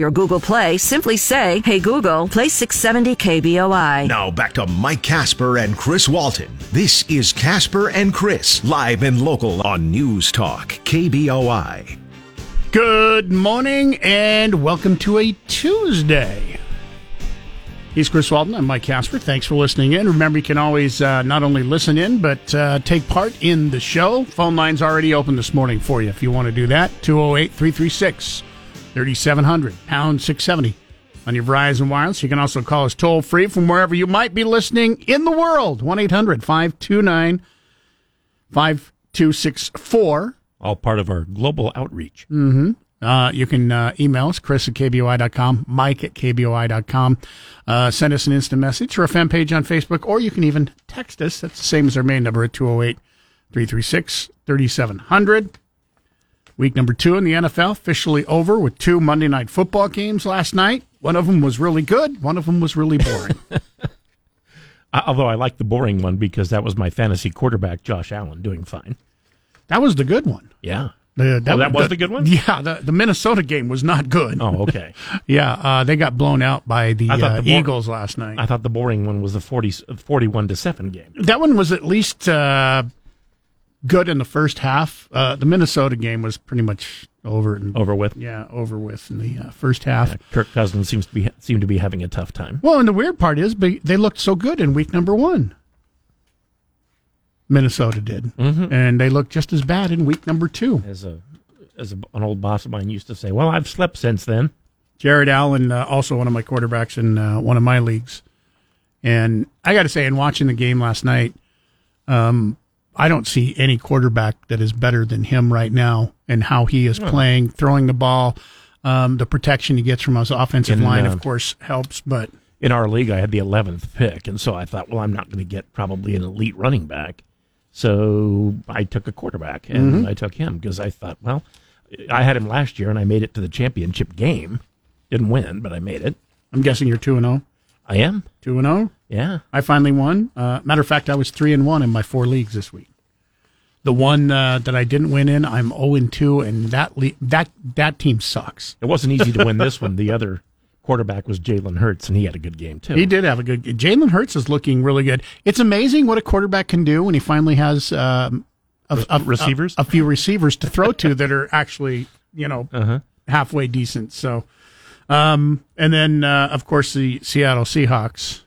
your Google Play, simply say, Hey Google, play 670 KBOI. Now back to Mike Casper and Chris Walton. This is Casper and Chris, live and local on News Talk, KBOI. Good morning and welcome to a Tuesday. He's Chris Walton. I'm Mike Casper. Thanks for listening in. Remember, you can always uh, not only listen in, but uh, take part in the show. Phone line's already open this morning for you if you want to do that. 208 336 3700, pound 670 on your Verizon Wireless. You can also call us toll free from wherever you might be listening in the world. 1 800 529 5264. All part of our global outreach. Mm-hmm. Uh, you can uh, email us, chris at kboi.com, mike at kboi.com. Uh, send us an instant message or a fan page on Facebook, or you can even text us. That's the same as our main number at 208 336 3700. Week number two in the NFL officially over with two Monday night football games last night. One of them was really good, one of them was really boring. Although I like the boring one because that was my fantasy quarterback, Josh Allen, doing fine. That was the good one. Yeah. The, that, oh, that was the, the, good one? Yeah, the, the Minnesota game was not good. Oh, okay. yeah, uh, they got blown out by the, uh, the Eagles last night. I thought the boring one was the 40, 41 to 7 game. That one was at least uh, good in the first half. Uh, the Minnesota game was pretty much over. And, over with? Yeah, over with in the uh, first half. Yeah, Kirk Cousins seems to be seem to be having a tough time. Well, and the weird part is they looked so good in week number one. Minnesota did, mm-hmm. and they looked just as bad in week number two. As a as a, an old boss of mine used to say, "Well, I've slept since then." Jared Allen, uh, also one of my quarterbacks in uh, one of my leagues, and I got to say, in watching the game last night, um, I don't see any quarterback that is better than him right now, and how he is playing, throwing the ball. Um, the protection he gets from his offensive in, line, uh, of course, helps. But in our league, I had the eleventh pick, and so I thought, well, I'm not going to get probably an elite running back. So I took a quarterback and mm-hmm. I took him because I thought, well, I had him last year and I made it to the championship game. Didn't win, but I made it. I'm guessing you're 2 and 0. I am. 2 and 0? Yeah. I finally won. Uh, matter of fact, I was 3 and 1 in my four leagues this week. The one uh, that I didn't win in, I'm 0 and 2 and that le- that that team sucks. It wasn't easy to win this one. The other quarterback was Jalen Hurts, and he had a good game too. He did have a good. Jalen Hurts is looking really good. It's amazing what a quarterback can do when he finally has um, a, a, receivers, a, a, few receivers to throw to that are actually you know uh-huh. halfway decent. So, um, and then uh, of course the Seattle Seahawks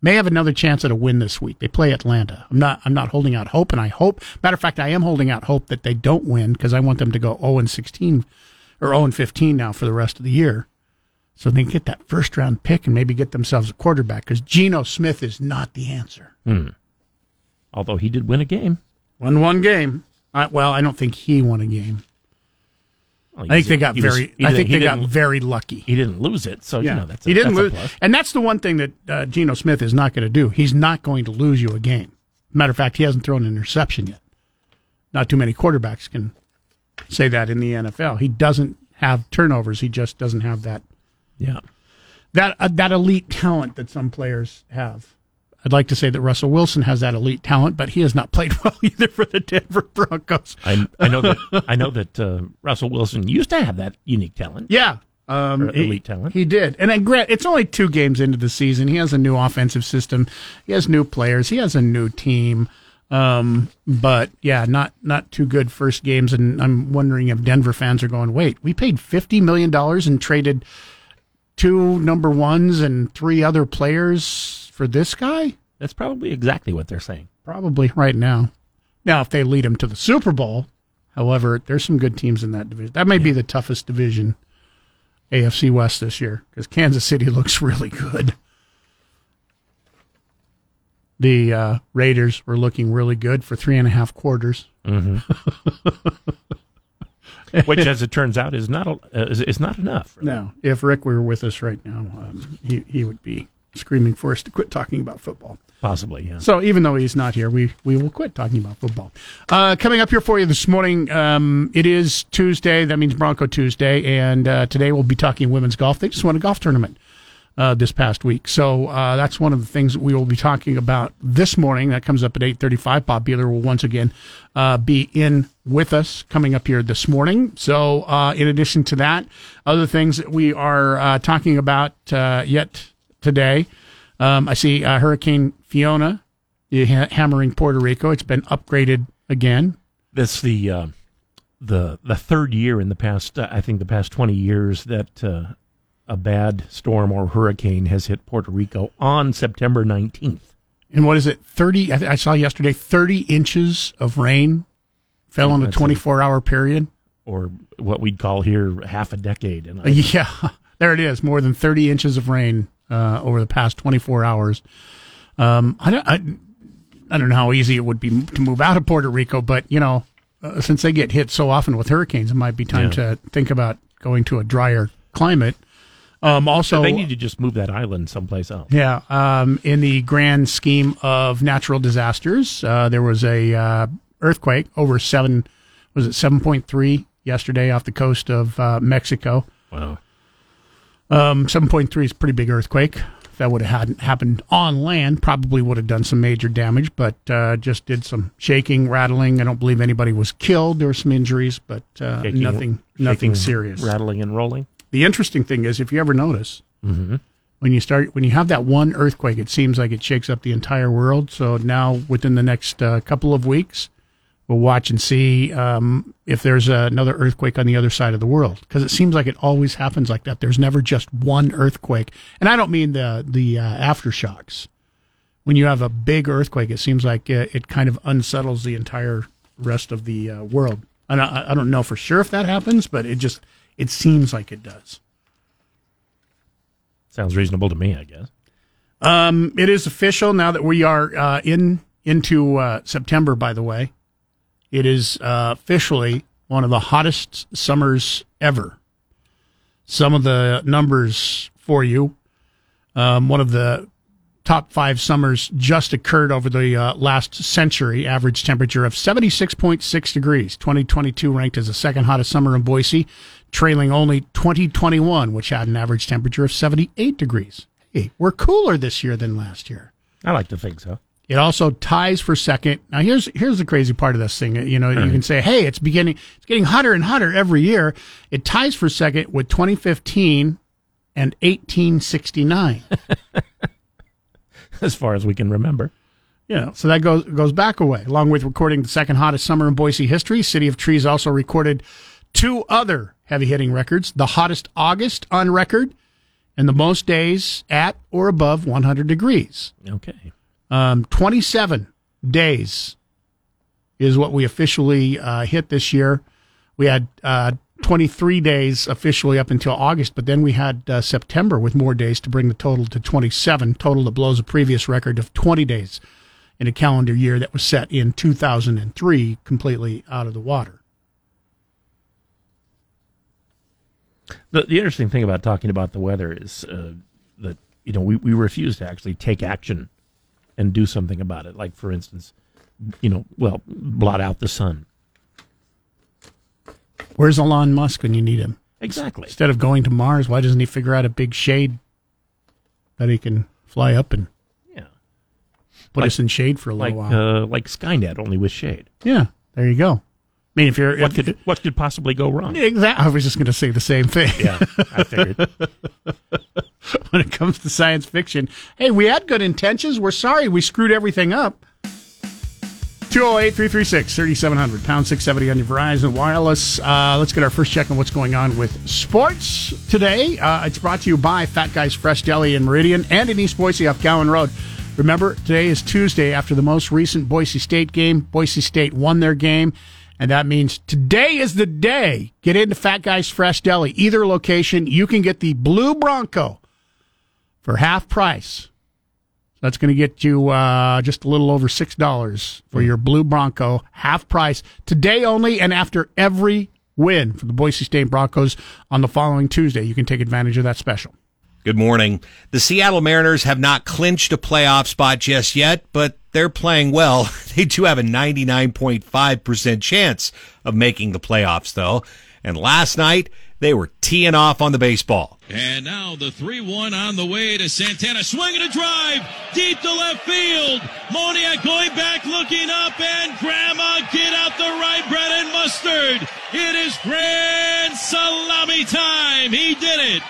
may have another chance at a win this week. They play Atlanta. I'm not. I'm not holding out hope, and I hope. Matter of fact, I am holding out hope that they don't win because I want them to go 0 and 16 or 0 and 15 now for the rest of the year so they can get that first round pick and maybe get themselves a quarterback because Geno Smith is not the answer. Hmm. Although he did win a game. Won one game. I, well, I don't think he won a game. Well, I think they got very. Was, I think they got very lucky. He didn't lose it, so yeah. you know that's a, he didn't lose, and that's the one thing that uh, Geno Smith is not going to do. He's not going to lose you a game. Matter of fact, he hasn't thrown an interception yet. Not too many quarterbacks can say that in the NFL. He doesn't have turnovers. He just doesn't have that yeah, that uh, that elite talent that some players have. I'd like to say that Russell Wilson has that elite talent, but he has not played well either for the Denver Broncos. I, I know that I know that uh, Russell Wilson used to have that unique talent. Yeah, um, elite he, talent. He did, and then Grant. It's only two games into the season. He has a new offensive system. He has new players. He has a new team. Um, but yeah, not not too good first games. And I'm wondering if Denver fans are going, wait, we paid fifty million dollars and traded two number ones and three other players for this guy? That's probably exactly what they're saying. Probably right now. Now, if they lead him to the Super Bowl, however, there's some good teams in that division. That may yeah. be the toughest division, AFC West this year, because Kansas City looks really good. The uh, Raiders were looking really good for three and a half quarters. Mm-hmm. which, as it turns out, is not uh, is, is, not enough. Really. No, if Rick were with us right now, um, he he would be screaming for us to quit talking about football. Possibly, yeah. So even though he's not here, we we will quit talking about football. Uh, coming up here for you this morning, um, it is Tuesday. That means Bronco Tuesday, and uh, today we'll be talking women's golf. They just won a golf tournament. uh, this past week. So uh, that's one of the things that we will be talking about this morning. That comes up at 8.35. Bob Beeler will once again uh, be in with us coming up here this morning. So uh, in addition to that, other things that we are uh, talking about uh, yet today, um, I see uh, Hurricane Fiona eh, hammering Puerto Rico. It's been upgraded again. That's the uh, the the third year in the past, uh, I think, the past twenty years that a bad storm or hurricane has hit Puerto Rico on September 19th. And what is it? 30, I, saw yesterday, 30 inches of rain fell in a 24 hour period. Or what we'd call here half a decade. And yeah, there it is. More than 30 inches of rain uh, over the past 24 hours. Um, I, don't, I, I don't know how easy it would be to move out of Puerto Rico, but, you know, uh, since they get hit so often with hurricanes, it might be time yeah. to think about going to a drier climate. Um, also, they need to just move that island someplace else. Yeah. Um, in the grand scheme of natural disasters, uh, there was a uh, earthquake over seven. Was it seven point three yesterday off the coast of uh, Mexico? Wow. Um, seven point three is a pretty big earthquake. If that would have hadn't happened on land, probably would have done some major damage, but uh, just did some shaking, rattling. I don't believe anybody was killed. There were some injuries, but uh, shaking, nothing, nothing serious. Rattling and rolling. The interesting thing is, if you ever notice, mm-hmm. when you start when you have that one earthquake, it seems like it shakes up the entire world. So now, within the next uh, couple of weeks, we'll watch and see um, if there's another earthquake on the other side of the world because it seems like it always happens like that. There's never just one earthquake, and I don't mean the the uh, aftershocks. When you have a big earthquake, it seems like uh, it kind of unsettles the entire rest of the uh, world. And I, I don't know for sure if that happens, but it just it seems like it does. Sounds reasonable to me, I guess. Um, it is official now that we are uh, in into uh, September. By the way, it is uh, officially one of the hottest summers ever. Some of the numbers for you. Um, one of the top five summers just occurred over the uh, last century. Average temperature of 76.6 degrees. 2022 ranked as the second hottest summer in Boise, trailing only 2021, which had an average temperature of 78 degrees. Hey, we're cooler this year than last year. I like to think so. It also ties for second. Now here's here's the crazy part of this thing. You know, you hmm. can say, "Hey, it's beginning it's getting hotter and hotter every year." It ties for second with 2015 and 1869. as far as we can remember. Yeah, so that goes goes back away. Along with recording the second hottest summer in Boise history, City of Trees also recorded two other heavy hitting records: the hottest August on record, and the most days at or above 100 degrees. Okay, um, 27 days is what we officially uh, hit this year. We had uh, 23 days officially up until August, but then we had uh, September with more days to bring the total to 27, total that blows a previous record of 20 days in a calendar year that was set in 2003 completely out of the water. The, the interesting thing about talking about the weather is uh, that, you know, we, we refuse to actually take action and do something about it. Like, for instance, you know, well, blot out the sun Where's Elon Musk when you need him? Exactly. Instead of going to Mars, why doesn't he figure out a big shade that he can fly up and yeah, put like, us in shade for a little like, while? Uh, like Skynet, only with shade. Yeah, there you go. I mean, if you're what if, could what could possibly go wrong? Exactly. I was just going to say the same thing. Yeah, I figured. when it comes to science fiction, hey, we had good intentions. We're sorry we screwed everything up. 208 336 3700, pound 670 on your Verizon Wireless. Uh, let's get our first check on what's going on with sports today. Uh, it's brought to you by Fat Guys Fresh Deli in Meridian and in East Boise off Gowen Road. Remember, today is Tuesday after the most recent Boise State game. Boise State won their game, and that means today is the day. Get into Fat Guys Fresh Deli. Either location, you can get the Blue Bronco for half price that's going to get you uh, just a little over six dollars for your blue Bronco, half price today only, and after every win for the Boise State Broncos on the following Tuesday, you can take advantage of that special. Good morning. The Seattle Mariners have not clinched a playoff spot just yet, but they're playing well. They do have a 99.5% chance of making the playoffs, though. And last night, they were teeing off on the baseball. And now the 3 1 on the way to Santana. Swinging a drive deep to left field. Moniak going back, looking up, and Grandma get out the right bread and mustard. It is grand salami time. He did it.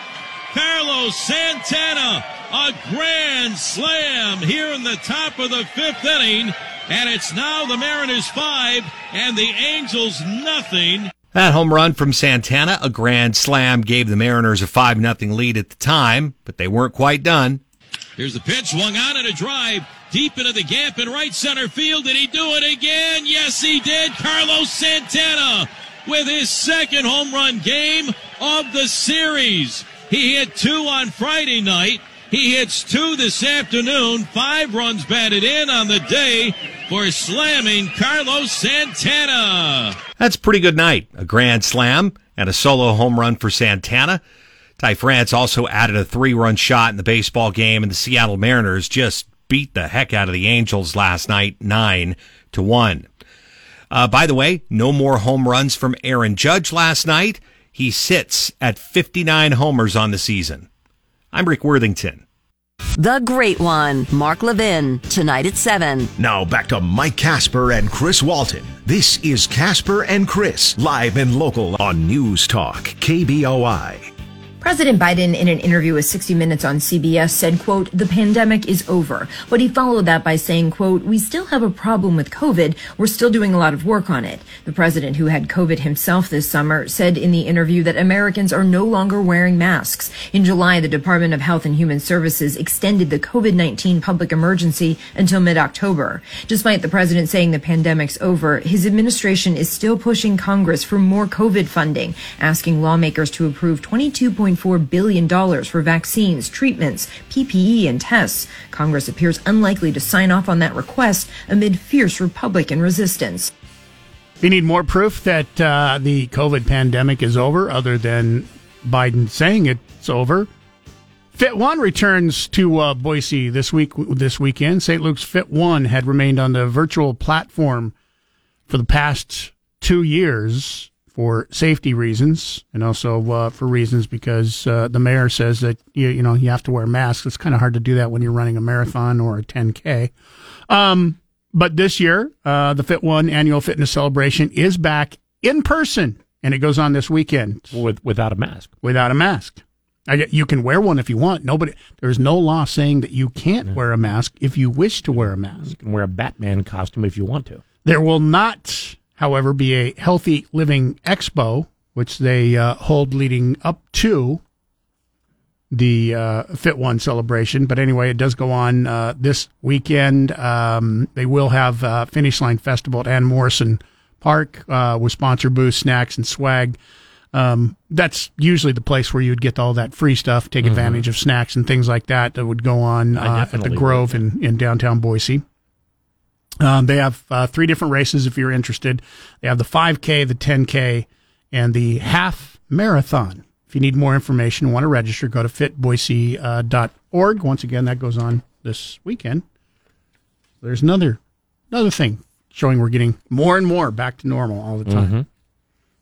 Carlos Santana, a grand slam here in the top of the fifth inning. And it's now the Mariners five and the Angels nothing. That home run from Santana, a grand slam, gave the Mariners a 5 0 lead at the time, but they weren't quite done. Here's the pitch, swung on and a drive deep into the gap in right center field. Did he do it again? Yes, he did. Carlos Santana with his second home run game of the series. He hit two on Friday night. He hits two this afternoon. Five runs batted in on the day for slamming Carlos Santana. That's pretty good night. A grand slam and a solo home run for Santana. Ty France also added a three run shot in the baseball game, and the Seattle Mariners just beat the heck out of the Angels last night, nine to one. Uh, by the way, no more home runs from Aaron Judge last night. He sits at 59 homers on the season. I'm Rick Worthington. The Great One, Mark Levin, tonight at 7. Now back to Mike Casper and Chris Walton. This is Casper and Chris, live and local on News Talk, KBOI. President Biden, in an interview with 60 Minutes on CBS, said, quote, the pandemic is over. But he followed that by saying, quote, we still have a problem with COVID. We're still doing a lot of work on it. The president, who had COVID himself this summer, said in the interview that Americans are no longer wearing masks. In July, the Department of Health and Human Services extended the COVID-19 public emergency until mid-October. Despite the president saying the pandemic's over, his administration is still pushing Congress for more COVID funding, asking lawmakers to approve 22. $1.4 billion for vaccines, treatments, PPE, and tests. Congress appears unlikely to sign off on that request amid fierce Republican resistance. We need more proof that uh, the COVID pandemic is over, other than Biden saying it's over. Fit One returns to uh, Boise this week. This weekend, St. Luke's Fit One had remained on the virtual platform for the past two years for safety reasons and also uh, for reasons because uh, the mayor says that you, you know you have to wear masks. It's kind of hard to do that when you're running a marathon or a 10k. Um, but this year, uh, the Fit One annual fitness celebration is back in person, and it goes on this weekend with without a mask. Without a mask. I, you can wear one if you want. Nobody, there's no law saying that you can't wear a mask if you wish to wear a mask. You can wear a Batman costume if you want to. There will not however, be a Healthy Living Expo, which they uh, hold leading up to the uh, Fit One celebration. But anyway, it does go on uh, this weekend. Um, they will have uh, Finish Line Festival at Ann Morrison Park uh, with sponsor booths, snacks, and swag. Um, that's usually the place where you'd get all that free stuff, take mm-hmm. advantage of snacks and things like that that would go on uh, at the Grove in, in downtown Boise. Um, they have uh, three different races if you're interested. They have the 5K, the 10K, and the half marathon. If you need more information and want to register, go to fitboise.org. Once again, that goes on this weekend. There's another another thing showing we're getting more and more back to normal all the time. Mm-hmm.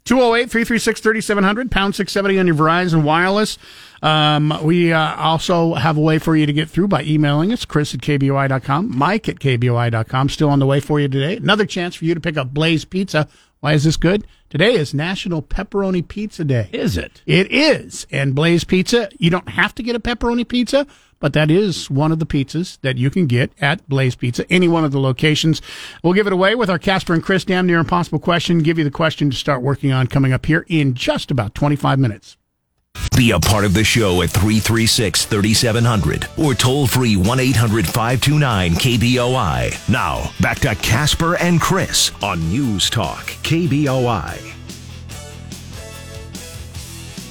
208 336 3700, pound 670 on your Verizon Wireless. Um, we uh, also have a way for you to get through by emailing us, chris at kboi.com, mike at kboi.com. Still on the way for you today. Another chance for you to pick up Blaze Pizza. Why is this good? Today is National Pepperoni Pizza Day. Is it? It is. And Blaze Pizza, you don't have to get a pepperoni pizza, but that is one of the pizzas that you can get at Blaze Pizza, any one of the locations. We'll give it away with our Casper and Chris damn near impossible question. Give you the question to start working on coming up here in just about 25 minutes. Be a part of the show at 336 3700 or toll free 1 800 529 KBOI. Now, back to Casper and Chris on News Talk KBOI.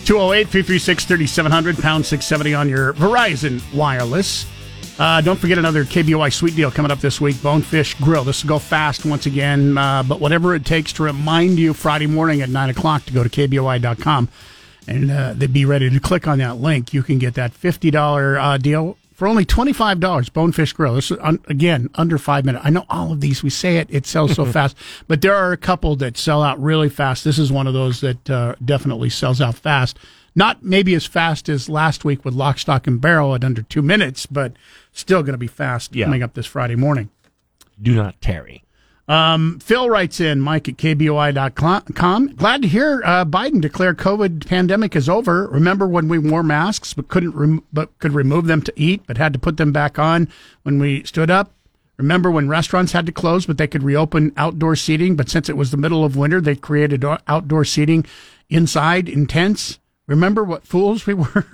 208 336 3700, pound 670 on your Verizon Wireless. Uh, don't forget another KBOI sweet deal coming up this week Bonefish Grill. This will go fast once again, uh, but whatever it takes to remind you Friday morning at 9 o'clock to go to KBOI.com and uh, they'd be ready to click on that link. You can get that $50 uh, deal for only $25 bonefish grill this is un- again under five minutes i know all of these we say it it sells so fast but there are a couple that sell out really fast this is one of those that uh, definitely sells out fast Not maybe as fast as last week with Lock, Stock, and Barrel at under two minutes, but still going to be fast Yeah. coming up this Friday morning. Do not tarry. Phil writes in, Mike at KBOI.com. Glad to hear uh, Biden declare COVID pandemic is over. Remember when we wore masks but couldn't rem- but could remove them to eat, but had to put them back on when we stood up? Remember when restaurants had to close but they could reopen outdoor seating? But since it was the middle of winter, they created outdoor seating inside in tents. Remember what fools we were?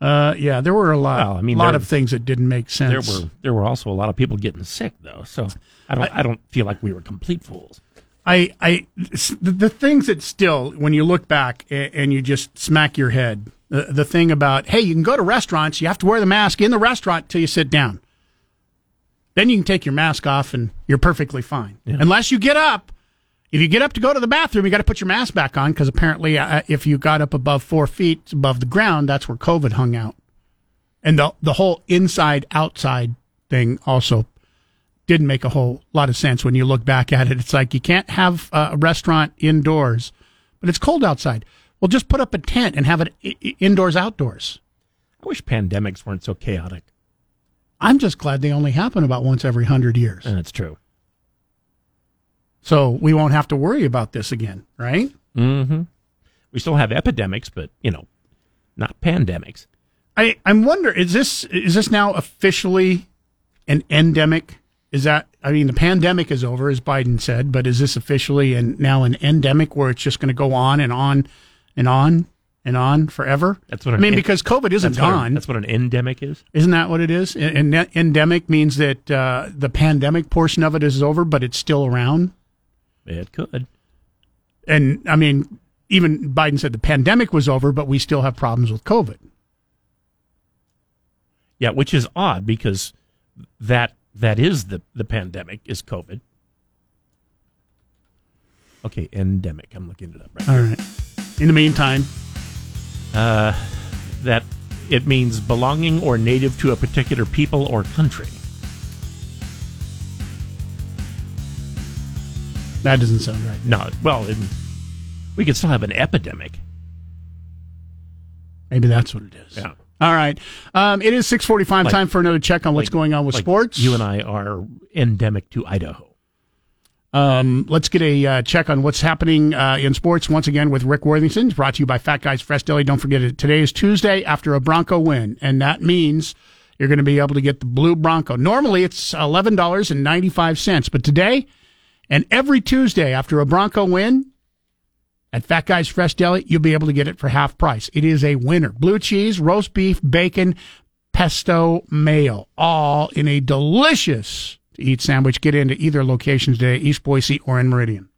Uh, yeah, there were a lot, Well, I mean, a lot there- of things that didn't make sense. There were there were also a lot of people getting sick though, so I don't I, don't feel like we were complete fools. I, I, the, things that still, when you look back and you just smack your head, the, the thing about, hey, you can go to restaurants, you have to wear the mask in the restaurant till you sit down. Then you can take your mask off and you're perfectly fine. Unless you get up. If you get up to go to the bathroom, you got to put your mask back on because apparently, uh, if you got up above four feet above the ground, that's where COVID hung out. And the, the whole inside outside thing also didn't make a whole lot of sense when you look back at it. It's like you can't have a restaurant indoors, but it's cold outside. Well, just put up a tent and have it indoors, outdoors. I wish pandemics weren't so chaotic. I'm just glad they only happen about once every hundred years. And it's true. So we won't have to worry about this again, right? Mm-hmm. We still have epidemics, but you know, not pandemics. I, I'm wonder is this is this now officially an endemic? Is that I mean the pandemic is over, as Biden said, but is this officially and now an endemic where it's just going to go on and on and on and on forever? That's what I mean en- because COVID isn't That's what, gone. a, that's what an endemic is. Isn't that what it is? And and endemic means that uh, the pandemic portion of it is over, but it's still around. It could. And I mean, even Biden said the pandemic was over, but we still have problems with COVID. Yeah, which is odd because that that is the the pandemic is COVID. Okay, endemic. I'm looking it up right. All right. In the meantime, uh, That it means belonging or native to a particular people or country. That doesn't sound right. No, well, it, we could still have an epidemic. Maybe that's what it is. Yeah. All right. Um, it is 645. Like- time for another check on what's Like- going on with like sports. You and I are endemic to Idaho. Um, let's get a uh, check on what's happening uh, in sports once again with Rick Worthington. Brought to you by Fat Guys Fresh Deli. Don't forget it. Today is Tuesday after a Bronco win, and that means you're going to be able to get the blue Bronco. Normally it's eleven dollars and ninety five cents, but today and every Tuesday after a Bronco win at Fat Guys Fresh Deli, you'll be able to get it for half price. It is a winner. Blue cheese, roast beef, bacon, pesto mayo, all in a delicious to eat sandwich. Get into either location today, East Boise or in Meridian.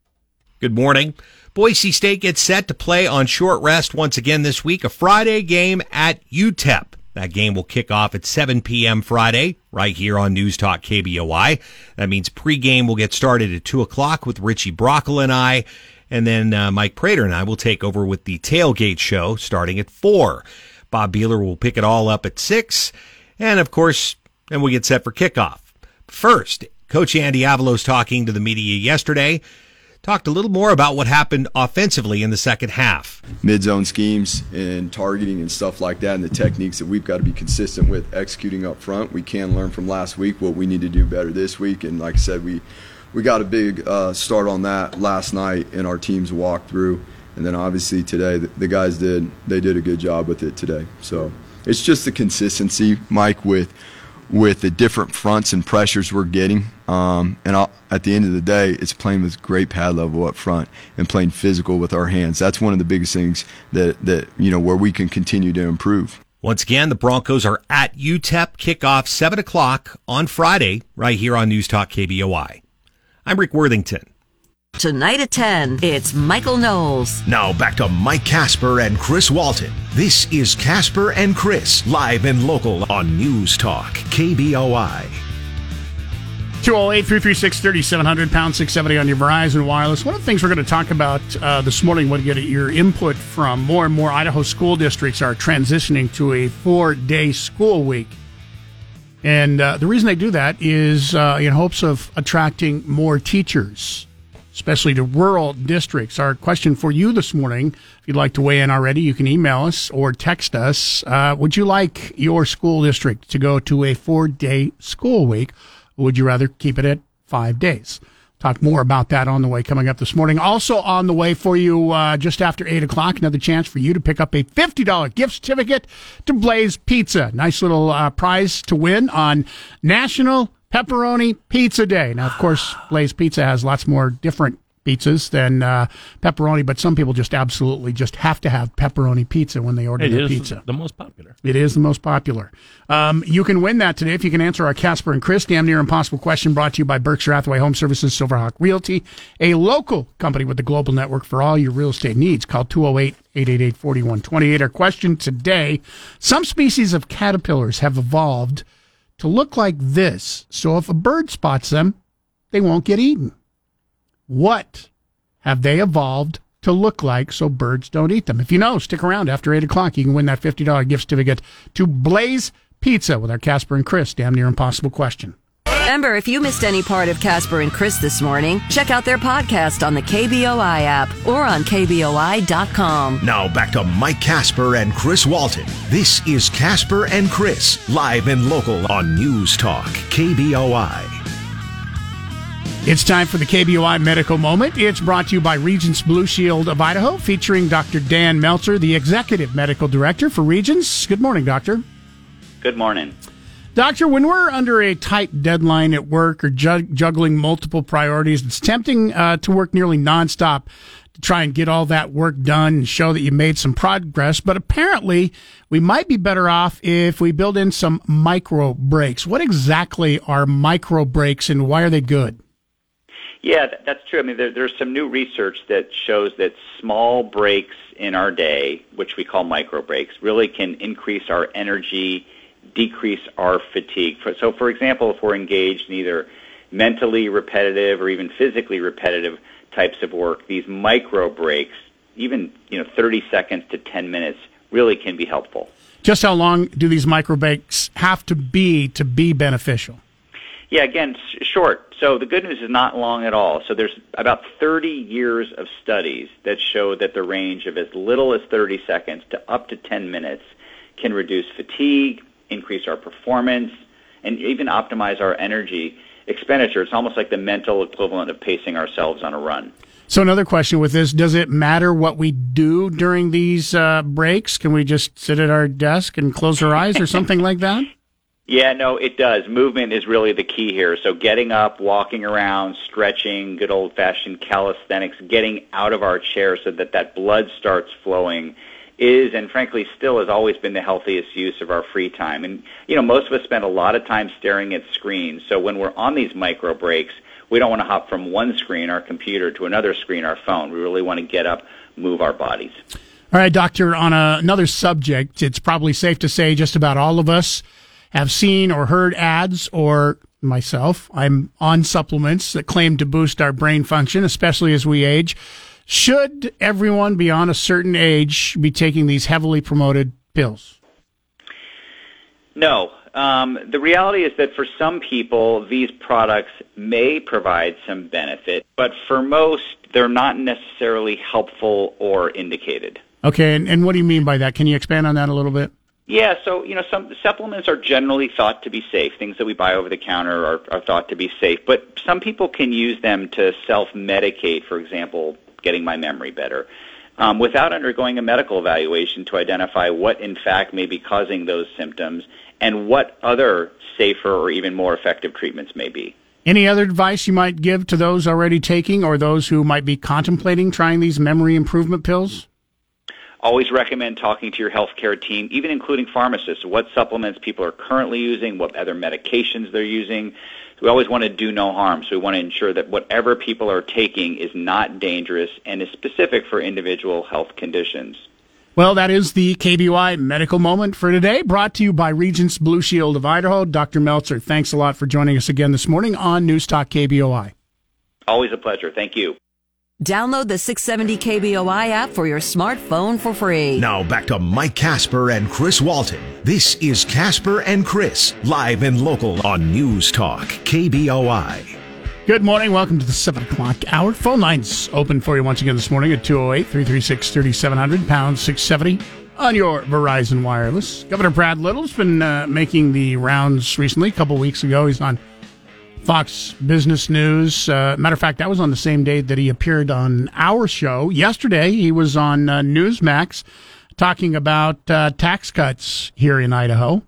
Good morning. Boise State gets set to play on short rest once again this week, a Friday game at UTEP. That game will kick off at 7 p.m. Friday, right here on News Talk KBOI. That means pregame will get started at 2 o'clock with Richie Brockel and I, and then uh, Mike Prater and I will take over with the tailgate show starting at 4. Bob Beeler will pick it all up at 6, and of course, then we get set for kickoff. First, Coach Andy Avalos talking to the media yesterday talked a little more about what happened offensively in the second half. mid zone schemes and targeting and stuff like that, and the techniques that we've got to be consistent with executing up front. We can learn from last week what we need to do better this week, and like I said, we we got a big uh, start on that last night in our team's walkthrough, and then obviously today the, the guys did they did a good job with it today. So it's just the consistency, Mike, with with the different fronts and pressures we're getting. Um, and I'll, at the end of the day, it's playing with great pad level up front and playing physical with our hands. That's one of the biggest things that, that you know where we can continue to improve. Once again, the Broncos are at UTEP kickoff 7 o'clock on Friday, right here on News Talk KBOI. I'm Rick Worthington. Tonight at 10, it's Michael Knowles. Now back to Mike Casper and Chris Walton. This is Casper and Chris, live and local on News Talk, KBOI. 208 336 3700 pound 670 on your Verizon Wireless. One of the things we're going to talk about uh, this morning, want to get your input from more and more Idaho school districts are transitioning to a four day school week. And uh, the reason they do that is uh, in hopes of attracting more teachers. Especially to rural districts. Our question for you this morning, if you'd like to weigh in already, you can email us or text us. Uh, would you like your school district to go to a four day school week? Or would you rather keep it at five days? Talk more about that on the way coming up this morning. Also on the way for you uh, just after 8 o'clock, another chance for you to pick up a $50 gift certificate to Blaze Pizza. Nice little uh, prize to win on National Pepperoni Pizza Day. Now, of course, Blaze Pizza has lots more different pizzas than uh, pepperoni, but some people just absolutely just have to have pepperoni pizza when they order It their is pizza. the most popular. It is the most popular. Um, you can win that today if you can answer our Casper and Chris damn near impossible question brought to you by Berkshire Hathaway Home Services Silverhawk Realty, a local company with the global network for all your real estate needs. Call 208 888 4128. Our question today Some species of caterpillars have evolved to look like this, so if a bird spots them, they won't get eaten. What have they evolved to look like so birds don't eat them? If you know, stick around after 8 o'clock. You can win that $50 gift certificate to Blaze Pizza with our Casper and Chris Damn Near Impossible question. Remember, if you missed any part of Casper and Chris this morning, check out their podcast on the KBOI app or on KBOI.com. Now back to Mike Casper and Chris Walton. This is Casper and Chris, live and local on News Talk, KBOI. It's time for the KBOI Medical Moment. It's brought to you by Regence Blue Shield of Idaho, featuring Dr. Dan Meltzer, the Executive Medical Director for Regence. Good morning, Doctor. Good morning. Doctor, when we're under a tight deadline at work or ju- juggling multiple priorities, it's tempting uh, to work nearly nonstop to try and get all that work done and show that you made some progress. But apparently, we might be better off if we build in some micro breaks. What exactly are micro breaks and why are they good? Yeah, that's true. I mean, there, there's some new research that shows that small breaks in our day, which we call micro breaks, really can increase our energy, decrease our fatigue. So, for example, if we're engaged in either mentally repetitive or even physically repetitive types of work, these micro breaks, even you know 30 seconds to 10 minutes, really can be helpful. Just how long do these micro breaks have to be to be beneficial? Yeah, again, short. So the good news is not long at all. So there's about 30 years of studies that show that the range of as little as 30 seconds to up to 10 minutes can reduce fatigue, increase our performance, and even optimize our energy expenditure. It's almost like the mental equivalent of pacing ourselves on a run. So another question with this: Does it matter what we do during these uh, breaks? Can we just sit at our desk and close our eyes or something like that? Yeah, no, it does. Movement is really the key here. So getting up, walking around, stretching, good old fashioned calisthenics, getting out of our chair so that that blood starts flowing is and frankly still has always been the healthiest use of our free time. And you know, most of us spend a lot of time staring at screens. So when we're on these micro breaks, we don't want to hop from one screen, our computer, to another screen, our phone. We really want to get up, move our bodies. All right, doctor. On a, another subject, it's probably safe to say just about all of us have seen or heard ads or myself. I'm on supplements that claim to boost our brain function, especially as we age. Should everyone beyond a certain age be taking these heavily promoted pills? No. Um, the reality is that for some people, these products may provide some benefit, but for most, they're not necessarily helpful or indicated. Okay, and, and what do you mean by that? Can you expand on that a little bit? Yeah, so you know, some supplements are generally thought to be safe. Things that we buy over the counter are, are thought to be safe, but some people can use them to self-medicate. For example, getting my memory better, um, without undergoing a medical evaluation to identify what in fact may be causing those symptoms and what other safer or even more effective treatments may be. Any other advice you might give to those already taking or those who might be contemplating trying these memory improvement pills? Always recommend talking to your healthcare team, even including pharmacists, what supplements people are currently using, what other medications they're using. We always want to do no harm, so we want to ensure that whatever people are taking is not dangerous and is specific for individual health conditions. Well, that is the KBOI medical moment for today, brought to you by Regence Blue Shield of Idaho. Dr. Meltzer, thanks a lot for joining us again this morning on News Talk KBOI. Always a pleasure. Thank you. Download the 670 KBOI app for your smartphone for free. Now back to Mike Casper and Chris Walton. This is Casper and Chris, live and local on News Talk, KBOI. Good morning. Welcome to the 7 o'clock hour. Phone lines open for you once again this morning at 208 336 3700, pound 670 on your Verizon Wireless. Governor Brad Little's been uh, making the rounds recently. A couple weeks ago, he's on Fox Business News. Uh, matter of fact, that was on the same day that he appeared on our show. Yesterday, he was on uh, Newsmax talking about uh, tax cuts here in Idaho.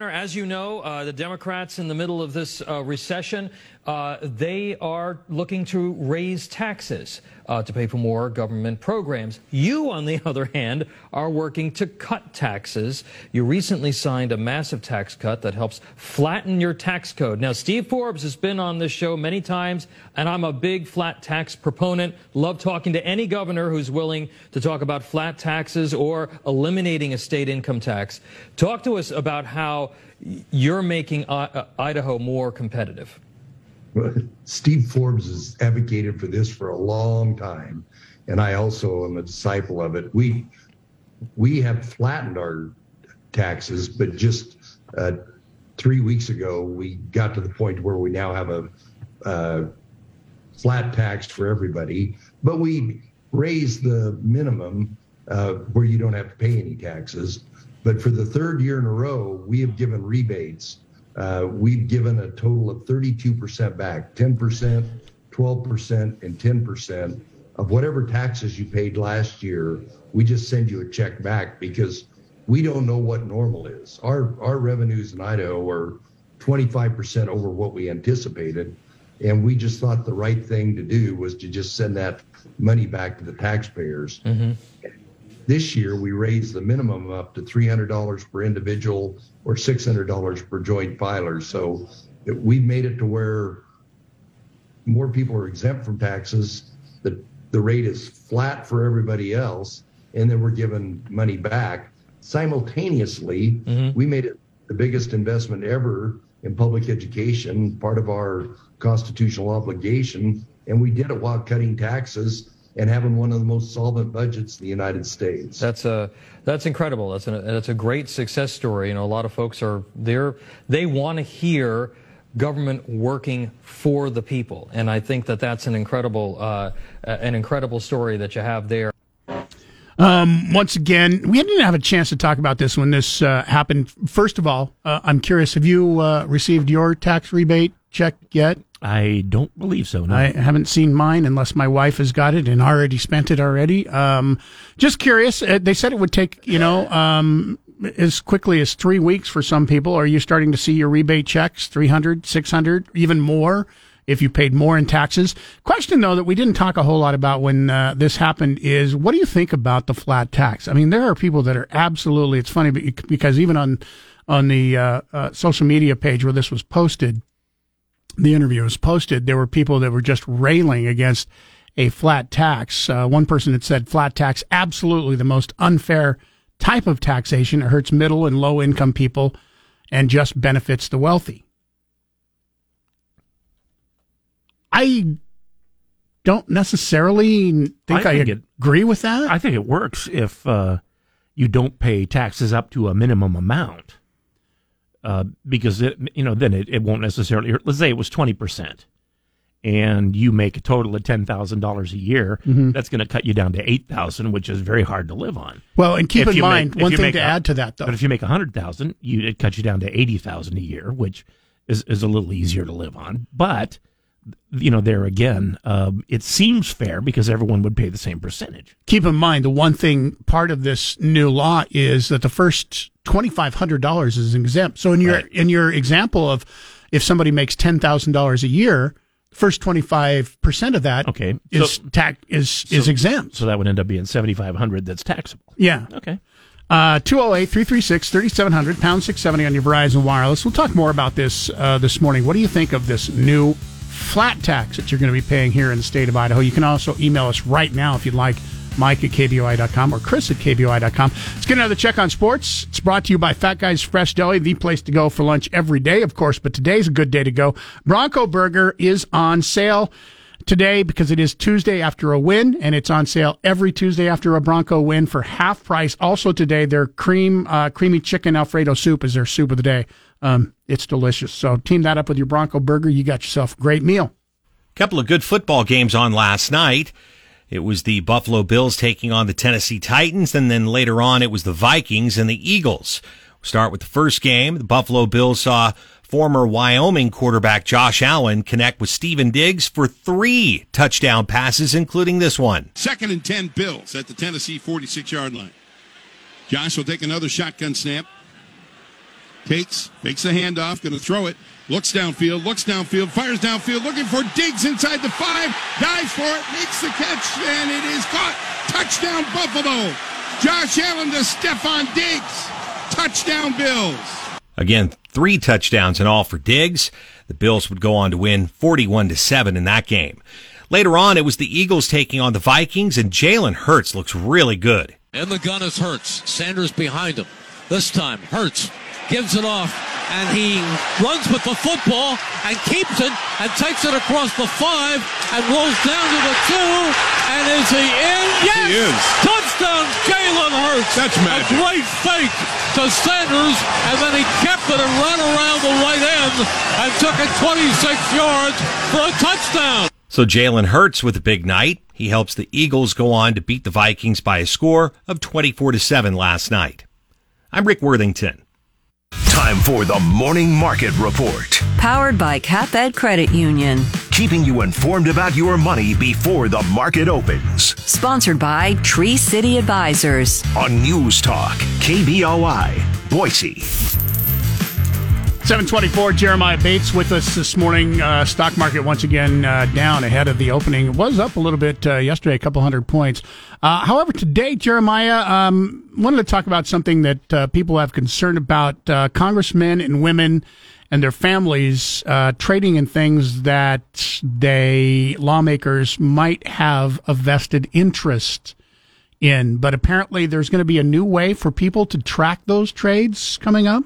As you know, uh, the Democrats in the middle of this uh, recession, uh, they are looking to raise taxes uh, to pay for more government programs. You, on the other hand, are working to cut taxes. You recently signed a massive tax cut that helps flatten your tax code. Now, Steve Forbes has been on this show many times, and I'm a big flat tax proponent. Love talking to any governor who's willing to talk about flat taxes or eliminating a state income tax. Talk to us about how you're making uh, Idaho more competitive. Steve Forbes has advocated for this for a long time, and I also am a disciple of it. We we have flattened our taxes, but just uh, three weeks ago we got to the point where we now have a uh, flat tax for everybody, but we raised the minimum uh, where you don't have to pay any taxes. But for the third year in a row, we have given rebates uh, we've given a total of 32% back 10%, 12%, and 10% of whatever taxes you paid last year. We just send you a check back because we don't know what normal is. Our, our revenues in Idaho are 25% over what we anticipated. And we just thought the right thing to do was to just send that money back to the taxpayers. Mm-hmm. This year, we raised the minimum up to $300 per individual or $600 per joint filer. So we've made it to where more people are exempt from taxes. The, the rate is flat for everybody else, and then we're giving money back. Simultaneously, mm-hmm. we made it the biggest investment ever in public education, part of our constitutional obligation, and we did it while cutting taxes and having one of the most solvent budgets in the United States. That's a that's incredible. That's a that's a great success story. You know, a lot of folks are there. They want to hear government working for the people, and I think that that's an incredible uh, an incredible story that you have there. Um, once again, we didn't have a chance to talk about this when this uh, happened. First of all, uh, I'm curious: have you uh, received your tax rebate check yet? I don't believe so. No. I haven't seen mine unless my wife has got it and already spent it already. Um, just curious. Uh, they said it would take, you know, um, as quickly as three weeks for some people. Are you starting to see your rebate checks, 300, 600, even more if you paid more in taxes? Question though that we didn't talk a whole lot about when uh, this happened is what do you think about the flat tax? I mean, there are people that are absolutely, it's funny because even on, on the uh, uh, social media page where this was posted, the interview was posted, there were people that were just railing against a flat tax. Uh, one person had said flat tax, absolutely the most unfair type of taxation. It hurts middle and low income people and just benefits the wealthy. I don't necessarily think I, I agree it, with that. I think it works if uh, you don't pay taxes up to a minimum amount uh, because it, you know then it, it won't necessarily. Let's say it was twenty percent, and you make a total of ten thousand dollars a year. Mm-hmm. That's going to cut you down to eight thousand, which is very hard to live on. Well, and keep if in mind make, one thing to a, add to that, though. But if you make a hundred thousand, you it cuts you down to eighty thousand a year, which is is a little easier to live on, but you know, there again, um, it seems fair because everyone would pay the same percentage. Keep in mind, the one thing part of this new law is that the first twenty five hundred dollars is exempt. So in your right. in your example of if somebody makes ten thousand dollars a year, first twenty five percent of that okay is so, tax is so, is exempt. So that would end up being seventy five hundred that's taxable. Yeah. Okay. Uh, 208 336 3700, pound 670 on your Verizon Wireless. We'll talk more about this uh, this morning. What do you think of this new flat tax that you're going to be paying here in the state of Idaho. You can also email us right now if you'd like. Mike at KBOI.com or Chris at KBOI.com. Let's get another check on sports. It's brought to you by Fat Guys Fresh Deli, the place to go for lunch every day, of course, but today's a good day to go. Bronco Burger is on sale today because it is Tuesday after a win, and it's on sale every Tuesday after a Bronco win for half price. Also today, their cream uh, creamy chicken Alfredo soup is their soup of the day. Um, it's delicious. So team that up with your Bronco burger. You got yourself a great meal. couple of good football games on last night. It was the Buffalo Bills taking on the Tennessee Titans, and then later on it was the Vikings and the Eagles. We'll start with the first game. The Buffalo Bills saw former Wyoming quarterback Josh Allen connect with Stefon Diggs for three touchdown passes, including this one. Second and 10 Bills at the Tennessee 46 yard line. Josh will take another shotgun snap. Takes, makes the handoff, going to throw it. Looks downfield, looks downfield, fires downfield, looking for Diggs inside the five, dives for it, makes the catch, and it is caught. Touchdown Buffalo. Josh Allen to Stefon Diggs. Touchdown Bills. Again, three touchdowns in all for Diggs. The Bills would go on to win 41 to 7 in that game. Later on, it was the Eagles taking on the Vikings, and Jalen Hurts looks really good. And the gun is Hurts. Sanders behind him. This time, Hurts gives it off, and he runs with the football and keeps it and takes it across the five and rolls down to the two. And is he in? Yes! He is. Touchdown, Jalen Hurts. That's magic. A great fake to Sanders, and then he kept it and ran around the right end and took it 26 yards for a touchdown. So Jalen Hurts with a big night. He helps the Eagles go on to beat the Vikings by a score of 24 to 7 last night. I'm Rick Worthington. Time for the Morning Market Report. Powered by CapEd Credit Union. Keeping you informed about your money before the market opens. Sponsored by Tree City Advisors. On News Talk, KBOI, Boise. 724, Jeremiah Bates with us this morning. Uh, stock market once again uh, down ahead of the opening. It was up a little bit uh, yesterday, a couple hundred points. Uh, however, today, Jeremiah, um, wanted to talk about something that uh, people have concern about uh, congressmen and women and their families trading in things that they, lawmakers, might have a vested interest in. But apparently, there's going to be a new way for people to track those trades coming up.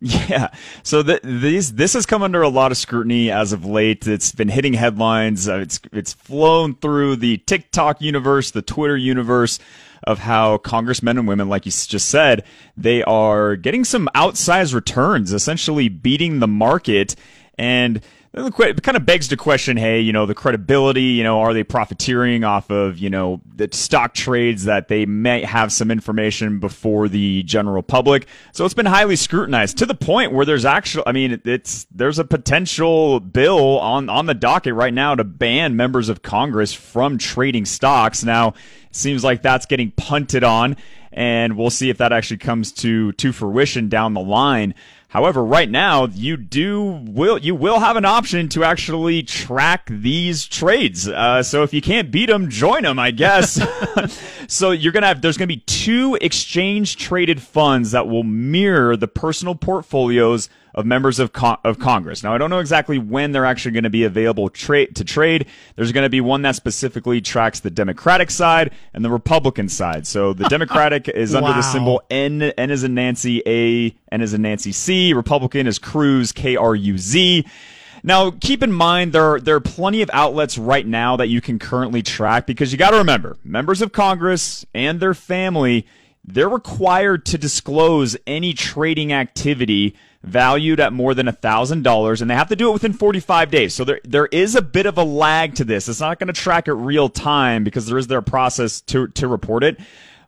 Yeah. So th- these this has come under a lot of scrutiny as of late. It's been hitting headlines. Uh, it's it's flown through the TikTok universe, the Twitter universe of how congressmen and women, like you just said, they are getting some outsized returns, essentially beating the market and it kind of begs the question, hey, you know, the credibility, you know, are they profiteering off of, you know, the stock trades that they may have some information before the general public? So it's been highly scrutinized to the point where there's actually, I mean, it's, there's a potential bill on, on the docket right now to ban members of Congress from trading stocks. Now, seems like that's getting punted on and we'll see if that actually comes to, to fruition down the line. However, right now you do will you will have an option to actually track these trades. Uh, so if you can't beat them, join them, I guess. so you're gonna have there's gonna be two exchange traded funds that will mirror the personal portfolios of members of con- of Congress. Now I don't know exactly when they're actually going to be available tra- to trade. There's going to be one that specifically tracks the Democratic side and the Republican side. So the Democratic is wow. under the symbol N N is in Nancy A N is in Nancy C. Republican is Cruz K R U Z. Now, keep in mind there are, there are plenty of outlets right now that you can currently track because you got to remember members of Congress and their family they're required to disclose any trading activity valued at more than $1,000 and they have to do it within 45 days. So there, there is a bit of a lag to this. It's not going to track it real time because there is their process to, to report it.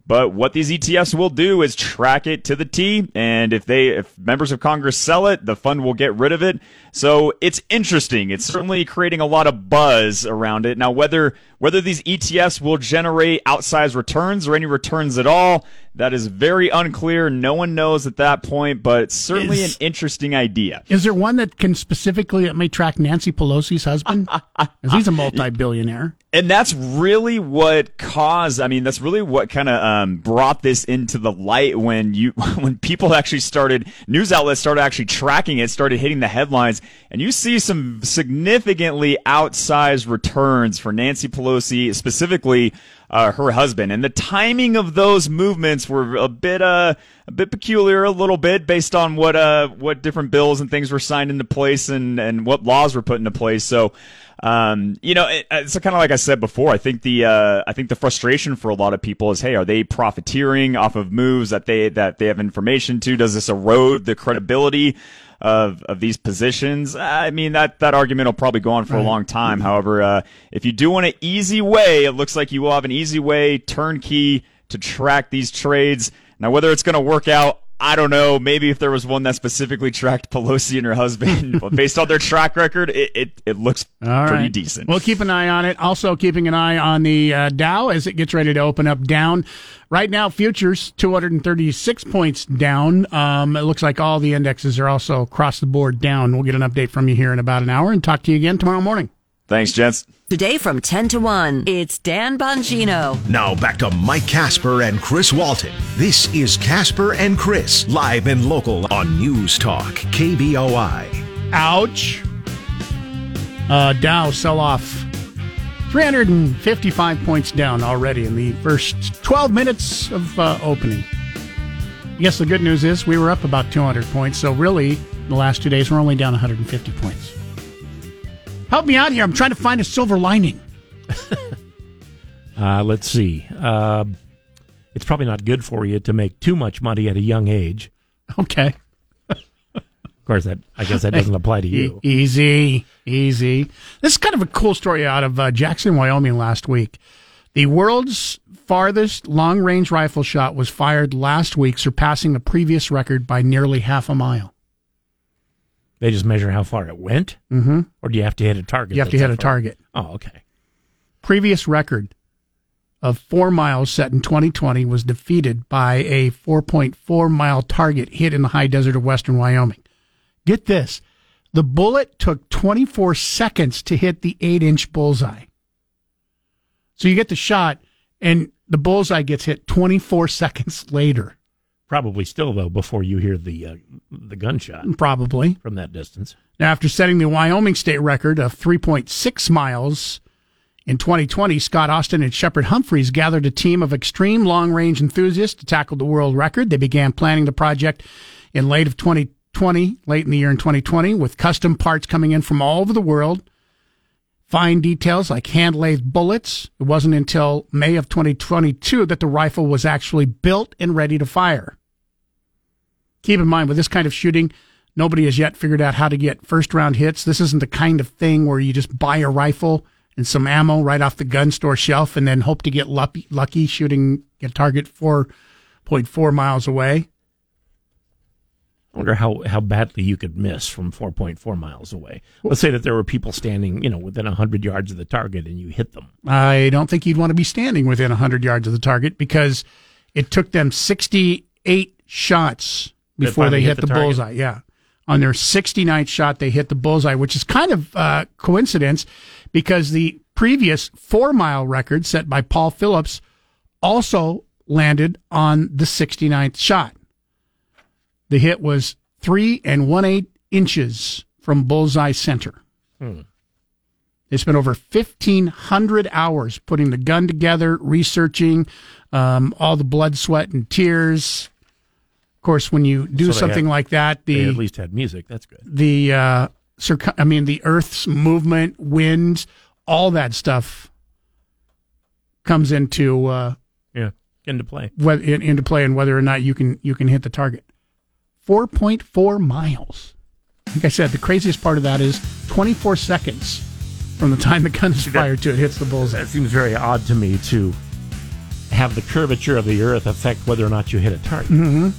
But what these ETFs will do is track it to the T, and if they, if members of Congress sell it, the fund will get rid of it. So it's interesting. It's certainly creating a lot of buzz around it. Now, whether whether these ETFs will generate outsized returns or any returns at all, that is very unclear. No one knows at that point, but it's certainly is, an interesting idea. Is there one that can specifically that may track Nancy Pelosi's husband? he's a multi-billionaire. And that's really what caused. I mean, that's really what kind of um, brought this into the light when you when people actually started news outlets started actually tracking it, started hitting the headlines, and you see some significantly outsized returns for Nancy Pelosi, specifically uh, her husband. And the timing of those movements were a bit uh, a bit peculiar, a little bit based on what uh, what different bills and things were signed into place and and what laws were put into place. So. Um, you know, it, it's kind of like I said before. I think the uh, I think the frustration for a lot of people is, hey, are they profiteering off of moves that they that they have information to? Does this erode the credibility of of these positions. I mean that that argument will probably go on for Right. a long time. However, uh, if you do want an easy way, it looks like you will have an easy way, turnkey to track these trades. Now, whether it's going to work out, I don't know. Maybe if there was one that specifically tracked Pelosi and her husband, but based on their track record, it it, it looks All pretty right. decent. We'll keep an eye on it. Also, keeping an eye on the uh, Dow as it gets ready to open up down. Right now, futures 236 points down. Um, it looks like all the indexes are also across the board down. We'll get an update from you here in about an hour and talk to you again tomorrow morning. Thanks, gents. Today from 10 to 1, it's Dan Bongino. Now back to Mike Casper and Chris Walton. This is Casper and Chris, live and local on News Talk, KBOI. Ouch. Uh, Dow sell off 355 points down already in the first 12 minutes of uh, opening. I guess the good news is we were up about 200 points, so really, the last two days, we're only down 150 points. Help me out here. I'm trying to find a silver lining. Uh, let's see. Uh, it's probably not good for you to make too much money at a young age. Okay. Of course, that I guess that doesn't apply to you. E- easy, easy. This is kind of a cool story out of uh, Jackson, Wyoming last week. The world's farthest long range rifle shot was fired last week, surpassing the previous record by nearly half a mile. They just measure how far it went, Mm-hmm. or do you have to hit a target? You have to hit a target. Oh, okay. Previous record of four miles set in 2020 was defeated by a 4.4 mile target hit in the high desert of western Wyoming. Get this the bullet took 24 seconds to hit the 8 inch bullseye. So you get the shot, and the bullseye gets hit 24 seconds later. Probably still though before you hear the uh, the gunshot Probably. from that distance. Now, after setting the Wyoming state record of 3.6 miles in 2020, Scott Austin and Shepard Humphreys gathered a team of extreme long range enthusiasts to tackle the world record. They began planning the project in late of 2020, late in the year in 2020, with custom parts coming in from all over the world. Fine details like hand lathe bullets. It wasn't until May of 2022 that the rifle was actually built and ready to fire. Keep in mind, with this kind of shooting, nobody has yet figured out how to get first round hits. This isn't the kind of thing where you just buy a rifle and some ammo right off the gun store shelf and then hope to get lucky, lucky shooting a target 4.4 miles away. I wonder how, how badly you could miss from 4.4 miles away. Let's say that there were people standing, you know, within 100 yards of the target and you hit them. I don't think you'd want to be standing within 100 yards of the target because it took them 68 shots before they hit, hit the, the bullseye. Yeah. On their 69th shot, they hit the bullseye, which is kind of uh, coincidence because the previous four mile record set by Paul Phillips also landed on the 69th shot. The hit was three and one eight inches from bullseye center. Hmm. They spent over 1,500 hours putting the gun together, researching um, all the blood, sweat, and tears. Of course, when you do So something had- like that, the at least had music. That's good. the uh, circ- I mean, the Earth's movement, winds, all that stuff comes into uh, Yeah, into play. whether, in, into play and whether or not you can you can hit the target. Four point four miles. Like I said, the craziest part of that is twenty four seconds from the time the gun is fired to it hits the bullseye. That seems very odd to me to have the curvature of the Earth affect whether or not you hit a target. Mm-hmm.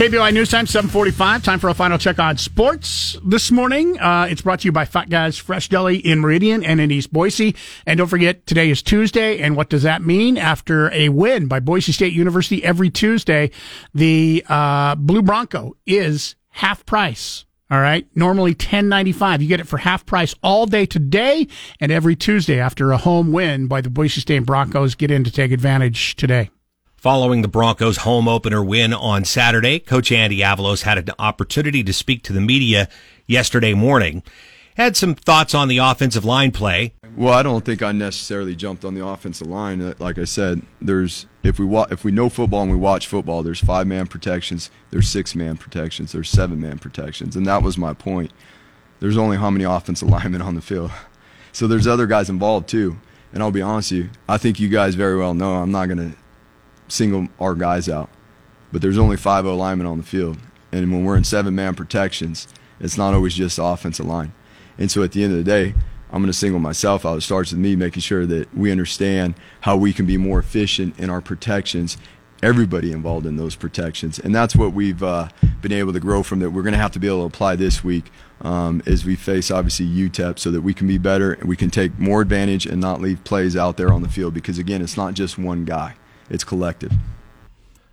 KBOI News Time, 745. Time for a final check on sports this morning. Uh, it's brought to you by Fat Guys Fresh Deli in Meridian and in East Boise. And don't forget, today is Tuesday. And what does that mean? After a win by Boise State University every Tuesday, the uh, Blue Bronco is half price. All right. Normally ten ninety five. You get it for half price all day today and every Tuesday after a home win by the Boise State Broncos. Get in to take advantage today. Following the Broncos' home opener win on Saturday, Coach Andy Avalos had an opportunity to speak to the media yesterday morning. Had some thoughts on the offensive line play. Well, I don't think I necessarily jumped on the offensive line. Uh, Like I said, there's if we wa- if we know football and we watch football, there's five man protections, there's six man protections, there's seven man protections, and that was my point. There's only how many offensive linemen on the field, so there's other guys involved too. And I'll be honest with you, I think you guys very well know I'm not gonna single our guys out, but there's only five O linemen on the field, And when we're in seven man protections, it's not always just the offensive line. And so at the end of the day, I'm going to single myself out. It starts with me making sure that we understand how we can be more efficient in our protections. Everybody involved in those protections, and that's what we've uh, been able to grow from. That we're going to have to be able to apply this week um, as we face obviously UTEP, so that we can be better and we can take more advantage and not leave plays out there on the field. Because again, it's not just one guy; it's collective.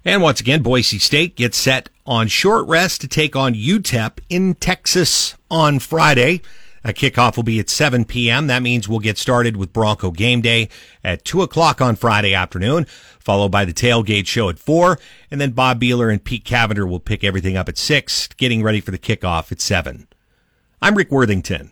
And once again, Boise State gets set on short rest to take on UTEP in Texas on Friday. A kickoff will be at 7 p.m. That means we'll get started with Bronco game day at 2 o'clock on Friday afternoon, followed by the tailgate show at 4. And then Bob Beeler and Pete Cavender will pick everything up at 6, getting ready for the kickoff at 7. I'm Rick Worthington.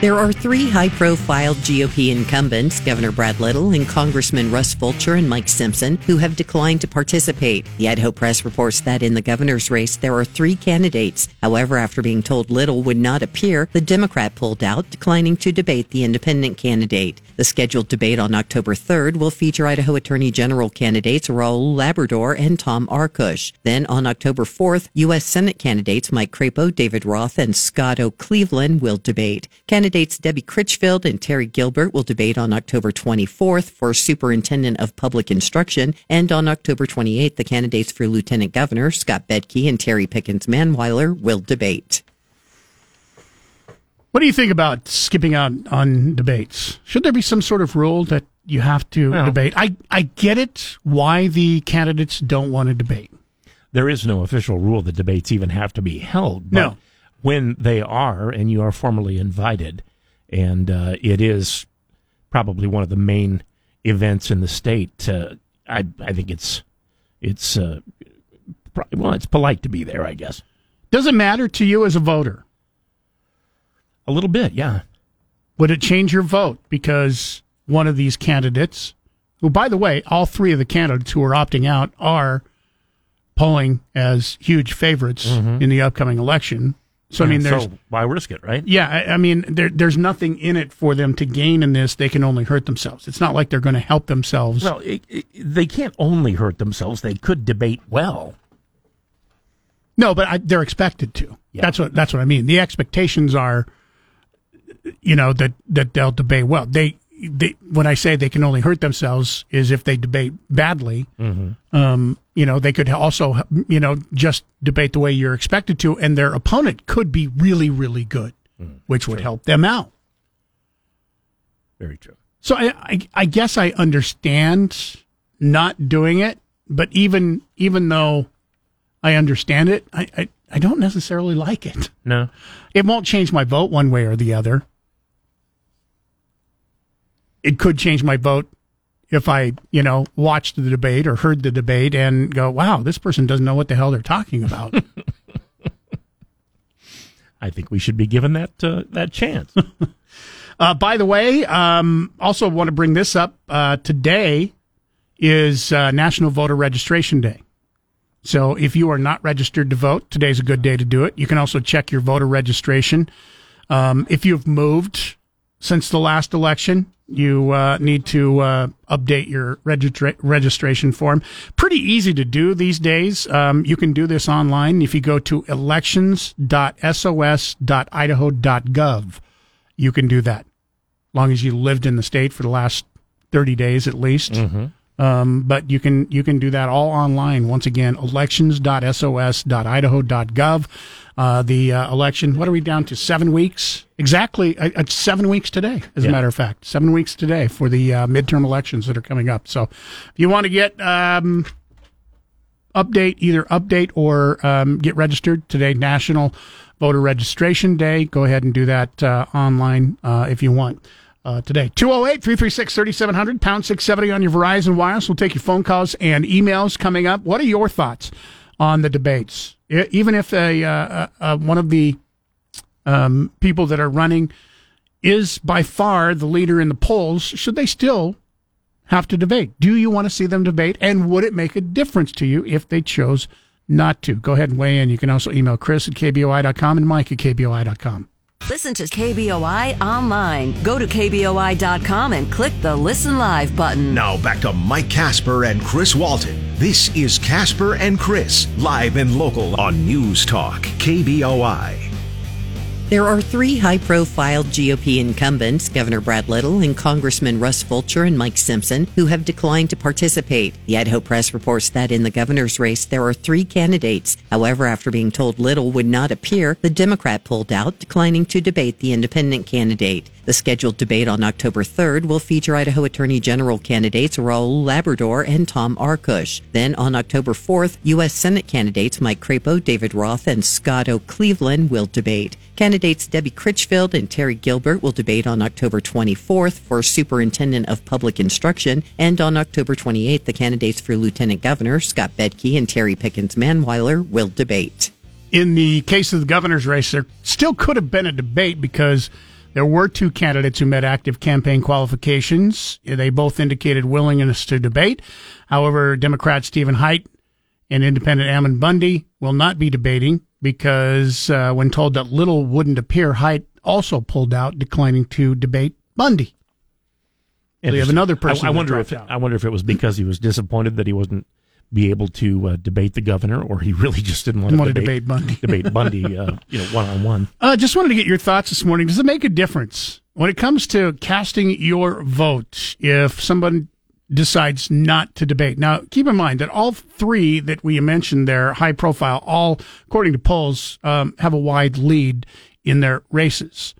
There are three high profile GOP incumbents, Governor Brad Little and Congressman Russ Fulcher and Mike Simpson, who have declined to participate. The Idaho Press reports that in the governor's race, there are three candidates. However, after being told Little would not appear, the Democrat pulled out, declining to debate the independent candidate. The scheduled debate on October 3rd will feature Idaho Attorney General candidates Raul Labrador and Tom Arkoosh. Then on October 4th, U.S. Senate candidates Mike Crapo, David Roth, and Scott O'Cleveland will debate. Candidates Debbie Critchfield and Terry Gilbert will debate on October 24th for Superintendent of Public Instruction, and on October 28th, the candidates for Lieutenant Governor Scott Bedke and Terri Pickens Manweiler will debate. What do you think about skipping out on debates? Should there be some sort of rule that you have to Well- debate? I, I get it why the candidates don't want to debate. There is no official rule that debates even have to be held. But No. When they are, and you are formally invited, and uh, it is probably one of the main events in the state, uh, I, I think it's it's uh, pro- well, it's polite to be there, I guess. Does it matter to you as a voter? A little bit, yeah. Would it change your vote because one of these candidates, who, by the way, all three of the candidates who are opting out are polling as huge favorites in the upcoming election. So, I mean, there's. so why risk it, right? Yeah, I, I mean, there, there's nothing in it for them to gain in this. They can only hurt themselves. It's not like they're going to help themselves. Well, it, it, they can't only hurt themselves; they could debate well. No, but I, they're expected to. That's what that's what I mean. The expectations are, you know, that that they'll debate well. They they when I say they can only hurt themselves is if they debate badly. Mm-hmm. Um, you know, they could also you know just debate the way you're expected to, and their opponent could be really really good, which would help them out. Very true. So I, I, I guess I understand not doing it, but even even though I understand it, I, I, I don't necessarily like it. No, It won't change my vote one way or the other. It could change my vote if I, you know, watched the debate or heard the debate and go, wow, this person doesn't know what the hell they're talking about. I think we should be given that uh, that chance. Uh, by the way, um, also want to bring this up. Uh, today is uh, National Voter Registration Day. So if you are not registered to vote, today's a good day to do it. You can also check your voter registration. Um, if you've moved since the last election, you uh, need to uh, update your registra- registration form. Pretty easy to do these days. Um, you can do this online if you go to elections.sos.idaho.gov. You can do that, long as you lived in the state for the last thirty days at least. Um, but you can you can do that all online. Once again, elections.sos.idaho.gov. Uh, the uh, election. What are we down to? Seven weeks exactly. Uh, seven weeks today, as a matter of fact. Seven weeks today for the uh, midterm elections that are coming up. So, if you want to get um, update either update or um, get registered today, National Voter Registration Day. Go ahead and do that uh, online uh, if you want. Uh, today 208 336 3700 pound 670 on your Verizon Wireless. We'll take your phone calls and emails coming up. What are your thoughts on the debates? Even if a, uh, uh, uh, one of the um, people that are running is by far the leader in the polls, should they still have to debate? Do you want to see them debate? And would it make a difference to you if they chose not to? Go ahead and weigh in. You can also email Chris at KBOI.com and Mike at KBOI.com. Listen to KBOI online. Go to KBOI.com and click the Listen Live button. Now back to Mike Casper and Chris Walton. This is Casper and Chris, live and local on News Talk, KBOI. There are three high profile GOP incumbents, Governor Brad Little and Congressman Russ Fulcher and Mike Simpson, who have declined to participate. The Idaho Press reports that in the governor's race, there are three candidates. However, after being told Little would not appear, the Democrat pulled out, declining to debate the independent candidate. The scheduled debate on October 3rd will feature Idaho Attorney General candidates Raul Labrador and Tom Arkoosh. Then on October 4th, U.S. Senate candidates Mike Crapo, David Roth, and Scott O'Cleveland will debate. Candidates Debbie Critchfield and Terry Gilbert will debate on October 24th for Superintendent of Public Instruction, and on October 28th, the candidates for Lieutenant Governor Scott Bedke and Terri Pickens Manweiler will debate. In the case of the governor's race, there still could have been a debate because there were two candidates who met active campaign qualifications. They both indicated willingness to debate. However, Democrat Stephen Heidt and Independent Ammon Bundy will not be debating because uh, when told that Little wouldn't appear, Heidt also pulled out, declining to debate Bundy. So you have another person. I, I wonder if out. I wonder if it was because he was disappointed that he wasn't be able to uh, debate the governor, or he really just didn't want Didn't to want to debate, debate Bundy. debate Bundy, uh, you know, one on one. Uh, just wanted to get your thoughts this morning. Does it make a difference when it comes to casting your vote if someone decides not to debate? Now, keep in mind that all three that we mentioned there, high profile, all, according to polls, um, have a wide lead in their races.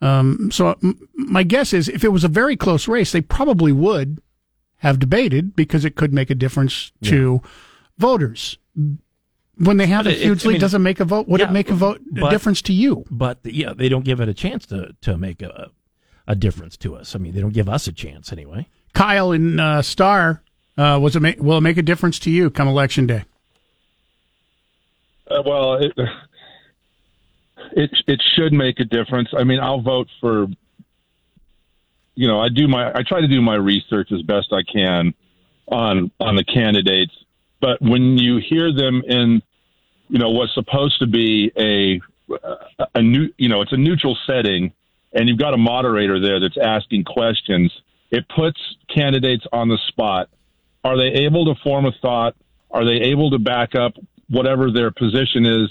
Um, so m- my guess is if it was a very close race, they probably would have debated because it could make a difference to voters. When they have But a it- huge I lead, mean, does it make a vote? Would yeah, it make a vote a difference to you? But yeah, they don't give it a chance to to make a a difference to us. I mean, they don't give us a chance anyway. Kyle in uh, Star, uh, was it ma- will it make a difference to you come election day? Uh, well, it, it it should make a difference. I mean, I'll vote for. You know, I do my I try to do my research as best I can on on the candidates, but when you hear them in, you know, what's supposed to be a a new, you know, it's a neutral setting, and you've got a moderator there that's asking questions. It puts candidates on the spot. Are they able to form a thought? Are they able to back up whatever their position is,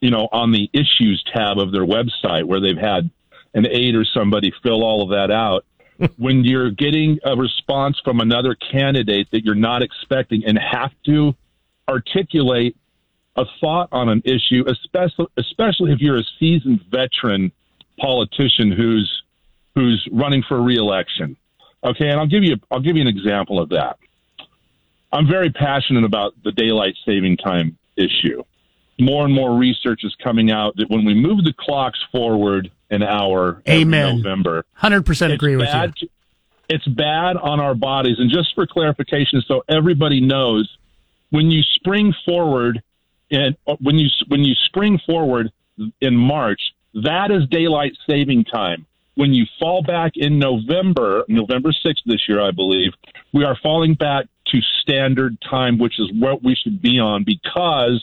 you know, on the issues tab of their website where they've had an aide or somebody fill all of that out? when you're getting a response from another candidate that you're not expecting and have to articulate a thought on an issue, especially especially if you're a seasoned veteran politician who's who's running for reelection. Okay, and I'll give you I'll give you an example of that. I'm very passionate about the daylight saving time issue. More and more research is coming out that when we move the clocks forward an hour Amen. November, Hundred percent agree with you. It's bad on our bodies. And just for clarification, so everybody knows, when you spring forward and when you when you spring forward in March, that is daylight saving time. When you fall back in November, November 6th this year, I believe, we are falling back to standard time, which is what we should be on because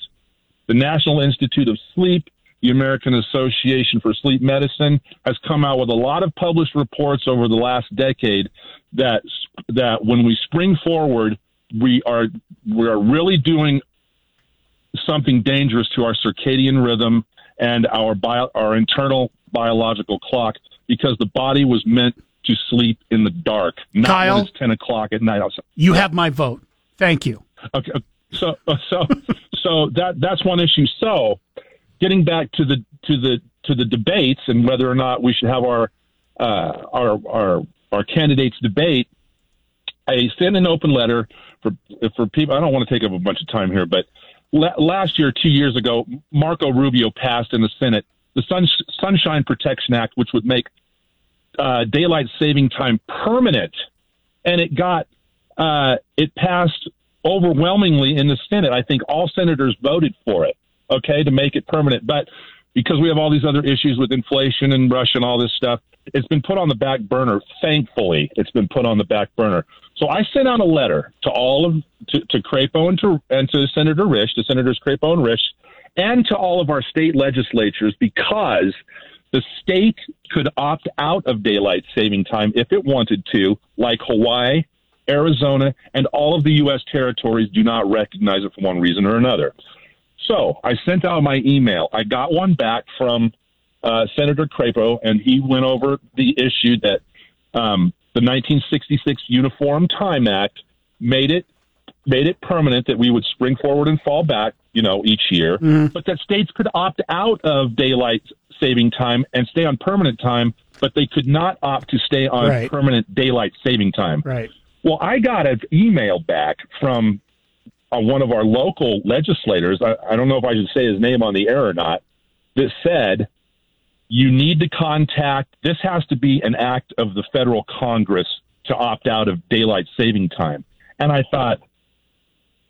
the National Institute of Sleep, the American Association for Sleep Medicine, has come out with a lot of published reports over the last decade that that when we spring forward, we are we are really doing something dangerous to our circadian rhythm and our bio, our internal biological clock because the body was meant to sleep in the dark, not Kyle? when it's ten o'clock at night. You have my vote. Thank you. Okay, so so so that that's one issue. So, getting back to the to the to the debates and whether or not we should have our uh, our our our candidates debate, I sent an open letter for for people. I don't want to take up a bunch of time here, but la- last year, two years ago, Marco Rubio passed in the Senate the Sun- Sunshine Protection Act, which would make uh, daylight saving time permanent, and it got uh, it passed overwhelmingly in the Senate. I think all senators voted for it. Okay, to make it permanent, but because we have all these other issues with inflation and Russia and all this stuff, it's been put on the back burner. Thankfully, it's been put on the back burner. So I sent out a letter to all of to, to Crapo and to and to Senator Risch, to Senators Crapo and Risch, and to all of our state legislatures because the state could opt out of daylight saving time if it wanted to, like Hawaii, Arizona, and all of the U.S. territories do not recognize it for one reason or another. So I sent out my email. I got one back from uh, Senator Crapo, and he went over the issue that um, the 1966 Uniform Time Act made it made it permanent that we would spring forward and fall back, you know, each year, Mm-hmm. but that states could opt out of daylight saving time and stay on permanent time, but they could not opt to stay on Right. permanent daylight saving time. Right. Well, I got an email back from uh, one of our local legislators. I, I don't know if I should say his name on the air or not. That said, you need to contact. This has to be an act of the federal Congress to opt out of daylight saving time. And I thought,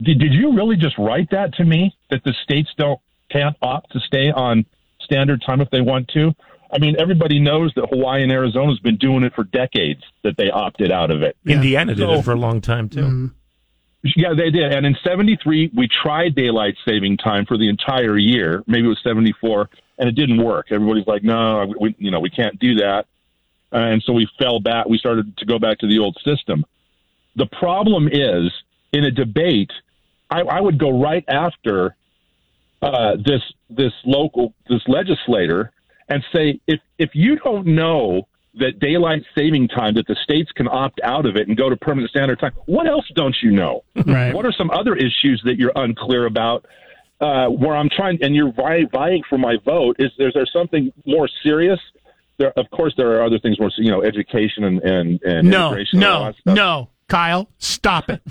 did, did you really just write that to me that the states don't can't opt to stay on standard time if they want to? I mean, everybody knows that Hawaii and Arizona has been doing it for decades that they opted out of it. Indiana did So- it for a long time too. Mm-hmm. yeah, they did. And in 73, we tried daylight saving time for the entire year. Maybe it was 74, and it didn't work. Everybody's like, no, we, you know, we can't do that. And so we fell back. We started to go back to the old system. The problem is, in a debate, I, I would go right after uh, this this local this legislator and say, if if you don't know that daylight saving time that the states can opt out of it and go to permanent standard time, what else don't you know? Right. What are some other issues that you're unclear about? Uh, where I'm trying, and you're vying, vying for my vote. Is, is there something more serious? There, of course, there are other things more, you know, education and and, and No, immigration. and no, no. Kyle, stop it.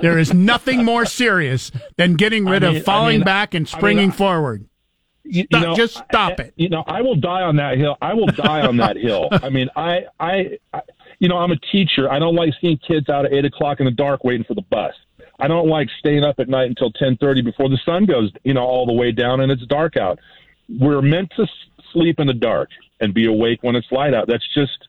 there is nothing more serious than getting rid I mean- of falling I mean- back and I mean, springing I- forward. you, you know, just stop it. You know, I will die on that hill. I will die on that hill. I mean, I, I, I, you know, I'm a teacher. I don't like seeing kids out at eight o'clock in the dark waiting for the bus. I don't like staying up at night until ten thirty before the sun goes, you know, all the way down and it's dark out. We're meant to sleep in the dark and be awake when it's light out. That's just,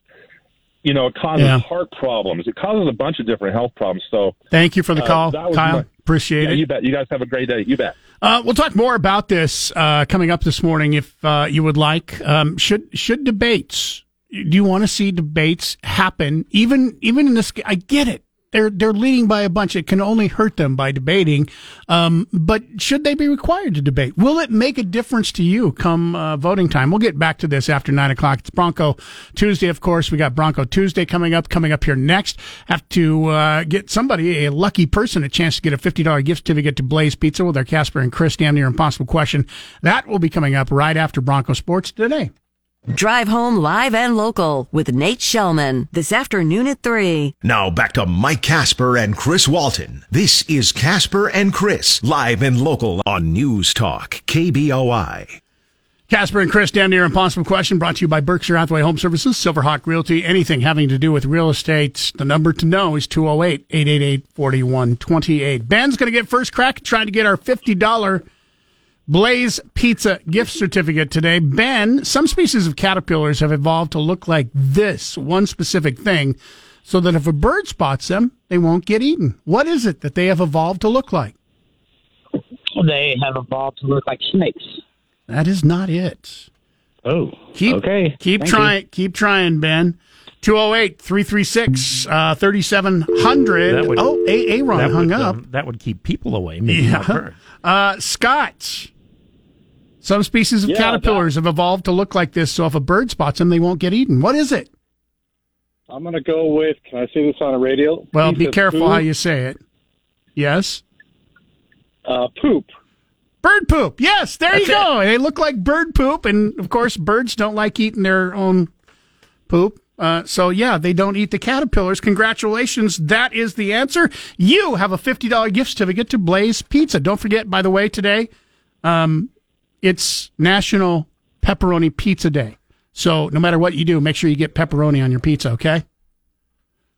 you know, it causes Yeah. heart problems. It causes a bunch of different health problems. So, Thank you for the uh, call, Kyle. my- Appreciate yeah, it. You bet. You guys have a great day. You bet. Uh, we'll talk more about this uh, coming up this morning, if uh, you would like. Um, should should debates? Do you want to see debates happen? Even even in this, I get it. They're they're leading by a bunch. It can only hurt them by debating. Um, but should they be required to debate? Will it make a difference to you come uh, voting time? We'll get back to this after nine o'clock. It's Bronco Tuesday, of course. We got Bronco Tuesday coming up. Coming up here next. Have to uh, get somebody, a lucky person, a chance to get a fifty dollar gift certificate to Blaze Pizza with our Casper and Chris damn near impossible question. That will be coming up right after Bronco Sports today. Drive home live and local with Nate Shellman this afternoon at 3. Now back to Mike Casper and Chris Walton. This is Casper and Chris, live and local on News Talk, KBOI. Casper and Chris, down near Impossible Question, brought to you by Berkshire Hathaway Home Services, Silverhawk Realty, anything having to do with real estate. The number to know is 208 888 4128. Ben's going to get first crack at trying to get our $50 Blaze Pizza gift certificate today. Ben, some species of caterpillars have evolved to look like this one specific thing so that if a bird spots them, they won't get eaten. What is it that they have evolved to look like? They have evolved to look like snakes. That is not it. Oh, keep, okay. Keep Thank trying. you. Keep trying, Ben. 208 336 uh, 3700. Oh, A- Aaron that hung would, up. um, that would keep people away. Maybe Yeah. birds. Uh, Scott. Some species of Yeah, caterpillars have evolved to look like this, so if a bird spots them, they won't get eaten. What is it? I'm going to go with. Can I say this on a radio? Well, Piece be careful poop. how you say it. Yes? Uh, poop. Bird poop. Yes, there you go. They look like bird poop, and of course, birds don't like eating their own poop. Uh, so yeah, they don't eat the caterpillars. Congratulations, that is the answer. You have a fifty dollar gift certificate to Blaze Pizza. Don't forget, by the way, today, um, it's National Pepperoni Pizza Day. So no matter what you do, make sure you get pepperoni on your pizza. Okay.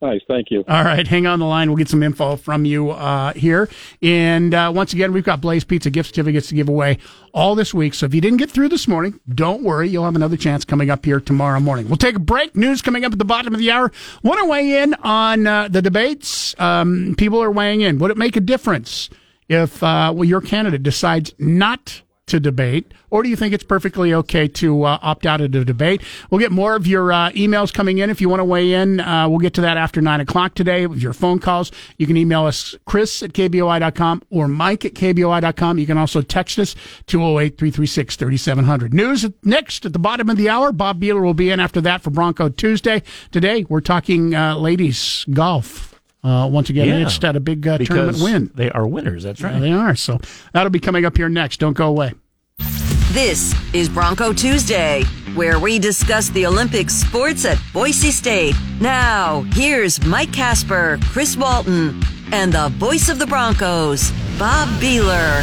Nice, thank you. All right, hang on the line. We'll get some info from you uh, here. And uh, once again, we've got Blaze Pizza gift certificates to give away all this week. So if you didn't get through this morning, don't worry. You'll have another chance coming up here tomorrow morning. We'll take a break. News coming up at the bottom of the hour. Want to weigh in on uh, the debates? Um, people are weighing in. Would it make a difference if uh, well your candidate decides not to debate, or do you think it's perfectly okay to uh, opt out of the debate? We'll get more of your uh, emails coming in if you want to weigh in. Uh, we'll get to that after 9 o'clock today with your phone calls. You can email us, chris at kboi.com or mike at kboi.com. You can also text us, 208 336 3700. News next at the bottom of the hour. Bob Beeler will be in after that for Bronco Tuesday. Today, we're talking uh, ladies golf. Uh, once again, Yeah. it's had a big uh, tournament win. They are winners. That's right. Yeah, they are. So that'll be coming up here next. Don't go away. This is Bronco Tuesday, where we discuss the Olympic sports at Boise State. Now, here's Mike Casper, Chris Walton, and the voice of the Broncos, Bob Beeler,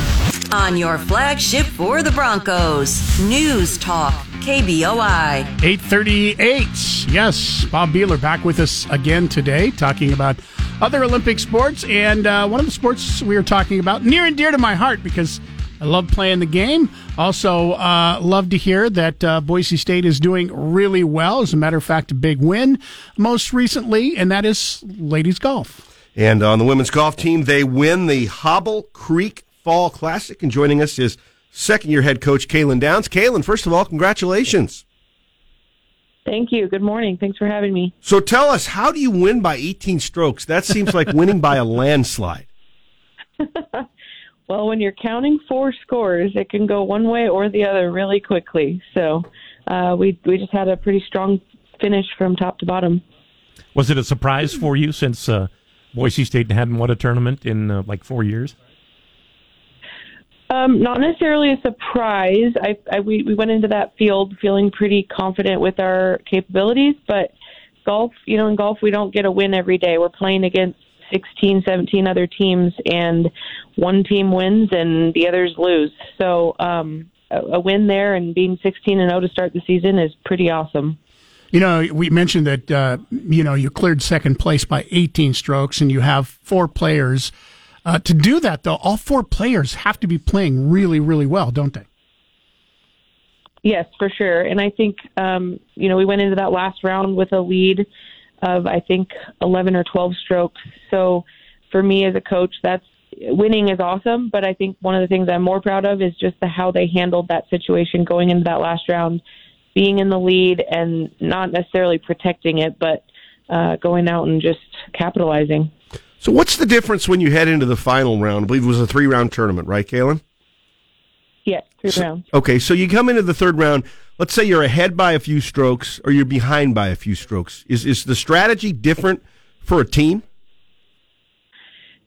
on your flagship for the Broncos, News Talk, KBOI. 838. Yes, Bob Beeler back with us again today, talking about other Olympic sports. And uh, one of the sports we were talking about, near and dear to my heart because I love playing the game. Also, uh, love to hear that uh, Boise State is doing really well. As a matter of fact, a big win most recently, and that is ladies golf. And on the women's golf team, they win the Hobble Creek Fall Classic. And joining us is second year head coach Kaylin Downs. Kaylin, first of all, congratulations. Thank you. Good morning. Thanks for having me. So tell us, how do you win by 18 strokes? That seems like winning by a landslide. Well, when you're counting four scores, it can go one way or the other really quickly. So uh, we we just had a pretty strong finish from top to bottom. Was it a surprise for you since uh, Boise State hadn't won a tournament in uh, like four years? Um, not necessarily a surprise. I, I we, we went into that field feeling pretty confident with our capabilities, but golf, you know, in golf we don't get a win every day. We're playing against 16, 17 other teams, and one team wins and the others lose. So um, a, a win there and being 16 and 0 to start the season is pretty awesome. You know, we mentioned that uh, you know you cleared second place by 18 strokes, and you have four players. Uh, to do that, though, all four players have to be playing really, really well, don't they? Yes, for sure. And I think, um, you know, we went into that last round with a lead of, I think, 11 or 12 strokes. So for me as a coach, that's winning is awesome. But I think one of the things I'm more proud of is just the, how they handled that situation going into that last round, being in the lead and not necessarily protecting it, but uh, going out and just capitalizing. So what's the difference when you head into the final round? I believe it was a three round tournament, right, Kaylin? Yes, three rounds. Okay, so you come into the third round. Let's say you're ahead by a few strokes or you're behind by a few strokes. Is is the strategy different for a team?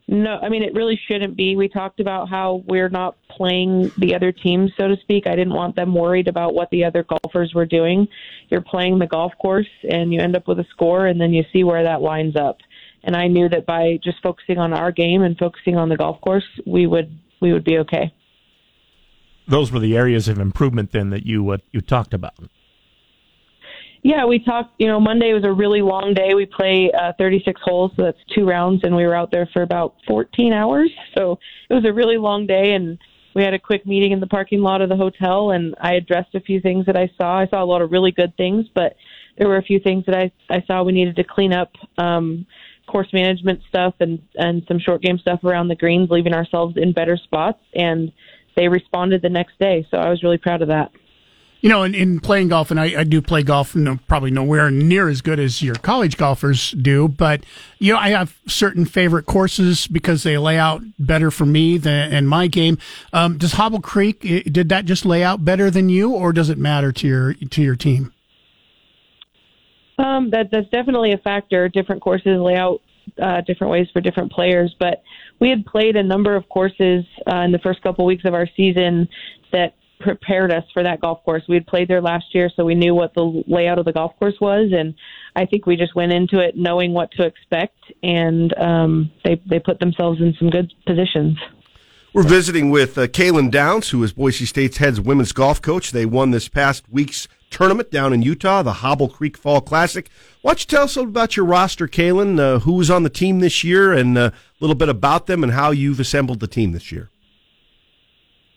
No, I mean it really shouldn't be. We talked about how we're not playing the other teams, so to speak. I didn't want them worried about what the other golfers were doing. You're playing the golf course, and you end up with a score, and then you see where that lines up. And I knew that by just focusing on our game and focusing on the golf course, we would we would be okay. Those were the areas of improvement then that you uh, you talked about. Yeah, we talked. You know, Monday was a really long day. We play uh, 36 holes, so that's two rounds, and we were out there for about 14 hours. So it was a really long day, and we had a quick meeting in the parking lot of the hotel, and I addressed a few things that I saw. I saw a lot of really good things, but there were a few things that I I saw we needed to clean up. Um, course management stuff and and some short game stuff around the greens, leaving ourselves in better spots, and they responded the next day. So I was really proud of that. You know, in, in playing golf, and I, I do play golf, no, probably nowhere near as good as your college golfers do, but, you know, I have certain favorite courses because they lay out better for me than in my game. Um, does Hobble Creek, did that just lay out better than you, or does it matter to your, to your team? Um, that that's definitely a factor. Different courses lay out uh, different ways for different players, but we had played a number of courses uh, in the first couple weeks of our season that prepared us for that golf course. We had played there last year, so we knew what the layout of the golf course was, and I think we just went into it knowing what to expect, and um, they they put themselves in some good positions. We're visiting with uh, Kaylin Downs, who is Boise State's head women's golf coach. They won this past week's tournament down in Utah, the Hobble Creek Fall Classic. Why don't you tell us about your roster, Kaylin? Uh, who was on the team this year, and uh, a little bit about them, and how you've assembled the team this year.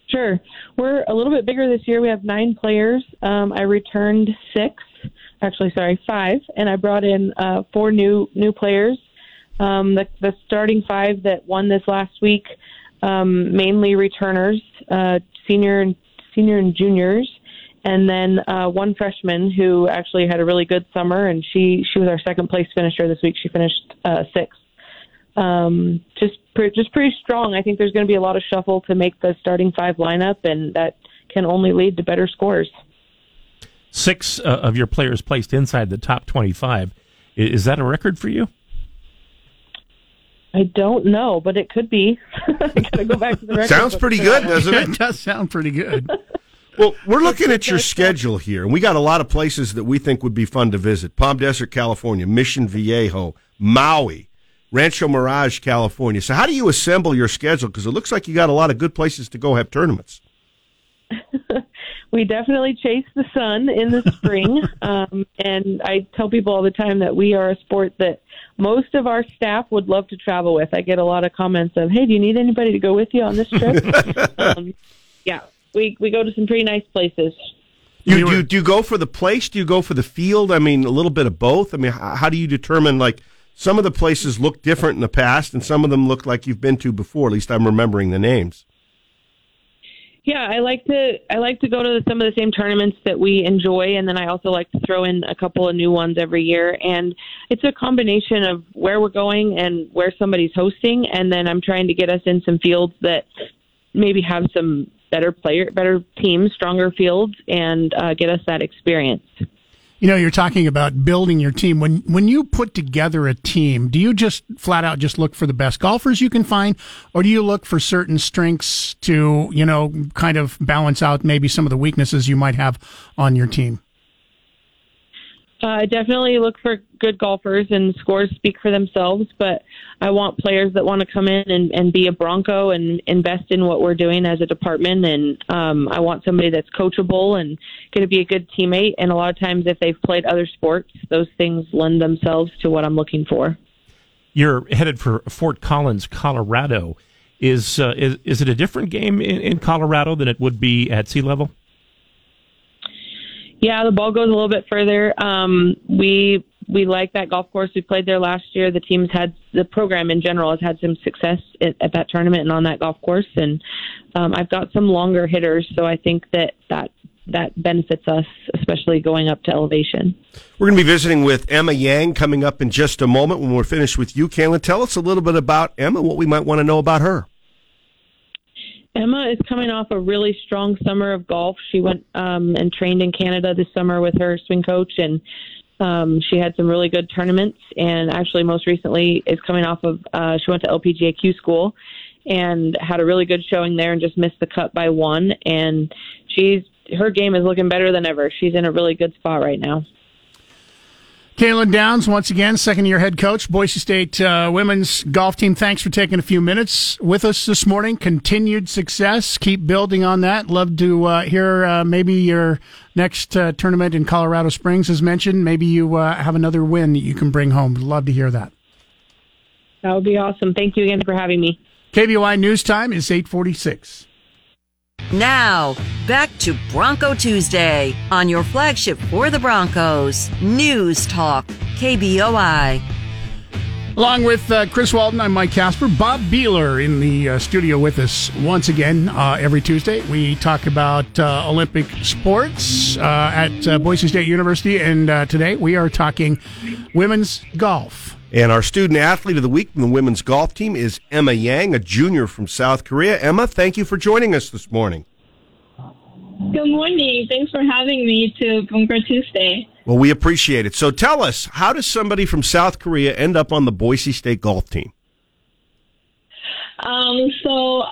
Sure. We're a little bit bigger this year. We have nine players. Um, I returned six, actually, sorry, five, and I brought in uh, four new new players. Um, the, the starting five that won this last week, um, mainly returners, uh, senior and senior and juniors, and then uh, one freshman who actually had a really good summer, and she she was our second place finisher this week. She finished uh, sixth. Um, just pre- just pretty strong. I think there's going to be a lot of shuffle to make the starting five lineup, and that can only lead to better scores. Six uh, of your players placed inside the top 25. Is that a record for you? I don't know, but it could be. I gotta go back to the record. Sounds pretty good, doesn't it? it does sound pretty good. Well, we're looking at your schedule here, and we got a lot of places that we think would be fun to visit: Palm Desert, California, Mission Viejo, Maui, Rancho Mirage, California. So, how do you assemble your schedule? Because it looks like you got a lot of good places to go have tournaments. we definitely chase the sun in the spring, um, and I tell people all the time that we are a sport that most of our staff would love to travel with. I get a lot of comments of, "Hey, do you need anybody to go with you on this trip?" um, yeah, we we go to some pretty nice places. You, do, you, do you go for the place? Do you go for the field? I mean, a little bit of both. I mean, how, how do you determine like some of the places look different in the past, and some of them look like you've been to before. At least I'm remembering the names. Yeah, I like to I like to go to some of the same tournaments that we enjoy, and then I also like to throw in a couple of new ones every year. And it's a combination of where we're going and where somebody's hosting, and then I'm trying to get us in some fields that maybe have some better player, better teams, stronger fields, and uh, get us that experience. You know, you're talking about building your team. When when you put together a team, do you just flat out just look for the best golfers you can find, or do you look for certain strengths to you know kind of balance out maybe some of the weaknesses you might have on your team? Uh, I definitely look for good golfers, and scores speak for themselves. But I want players that want to come in and, and be a Bronco and invest in what we're doing as a department. And um, I want somebody that's coachable and going to be a good teammate. And a lot of times, if they've played other sports, those things lend themselves to what I'm looking for. You're headed for Fort Collins, Colorado. Is uh, is, is it a different game in, in Colorado than it would be at sea level? Yeah, the ball goes a little bit further. Um, we we like that golf course. We played there last year. The team's had the program in general has had some success at, at that tournament and on that golf course. And um, I've got some longer hitters, so I think that that that benefits us, especially going up to elevation. We're going to be visiting with Emma Yang coming up in just a moment when we're finished with you, Kaylin. Tell us a little bit about Emma, what we might want to know about her. Emma is coming off a really strong summer of golf. She went um, and trained in Canada this summer with her swing coach, and um, she had some really good tournaments. And actually, most recently, is coming off of uh, she went to LPGA Q school and had a really good showing there, and just missed the cut by one. And she's her game is looking better than ever. She's in a really good spot right now. Kaylin Downs, once again, second year head coach, Boise State uh, women's golf team. Thanks for taking a few minutes with us this morning. Continued success. Keep building on that. Love to uh, hear uh, maybe your next uh, tournament in Colorado Springs, as mentioned. Maybe you uh, have another win that you can bring home. Love to hear that. That would be awesome. Thank you again for having me. KBOI News Time is 846. Now, back to Bronco Tuesday on your flagship for the Broncos, News Talk, KBOI. Along with uh, Chris Walton, I'm Mike Casper. Bob Behler in the uh, studio with us once again uh, every Tuesday. We talk about uh, Olympic sports uh, at uh, Boise State University, and today we are talking women's golf. And our student athlete of the week from the women's golf team is Emma Yang, a junior from South Korea. Emma, thank you for joining us this morning. Good morning. Thanks for having me to Bronco Tuesday. Well, we appreciate it. So tell us, how does somebody from South Korea end up on the Boise State golf team? Um, so,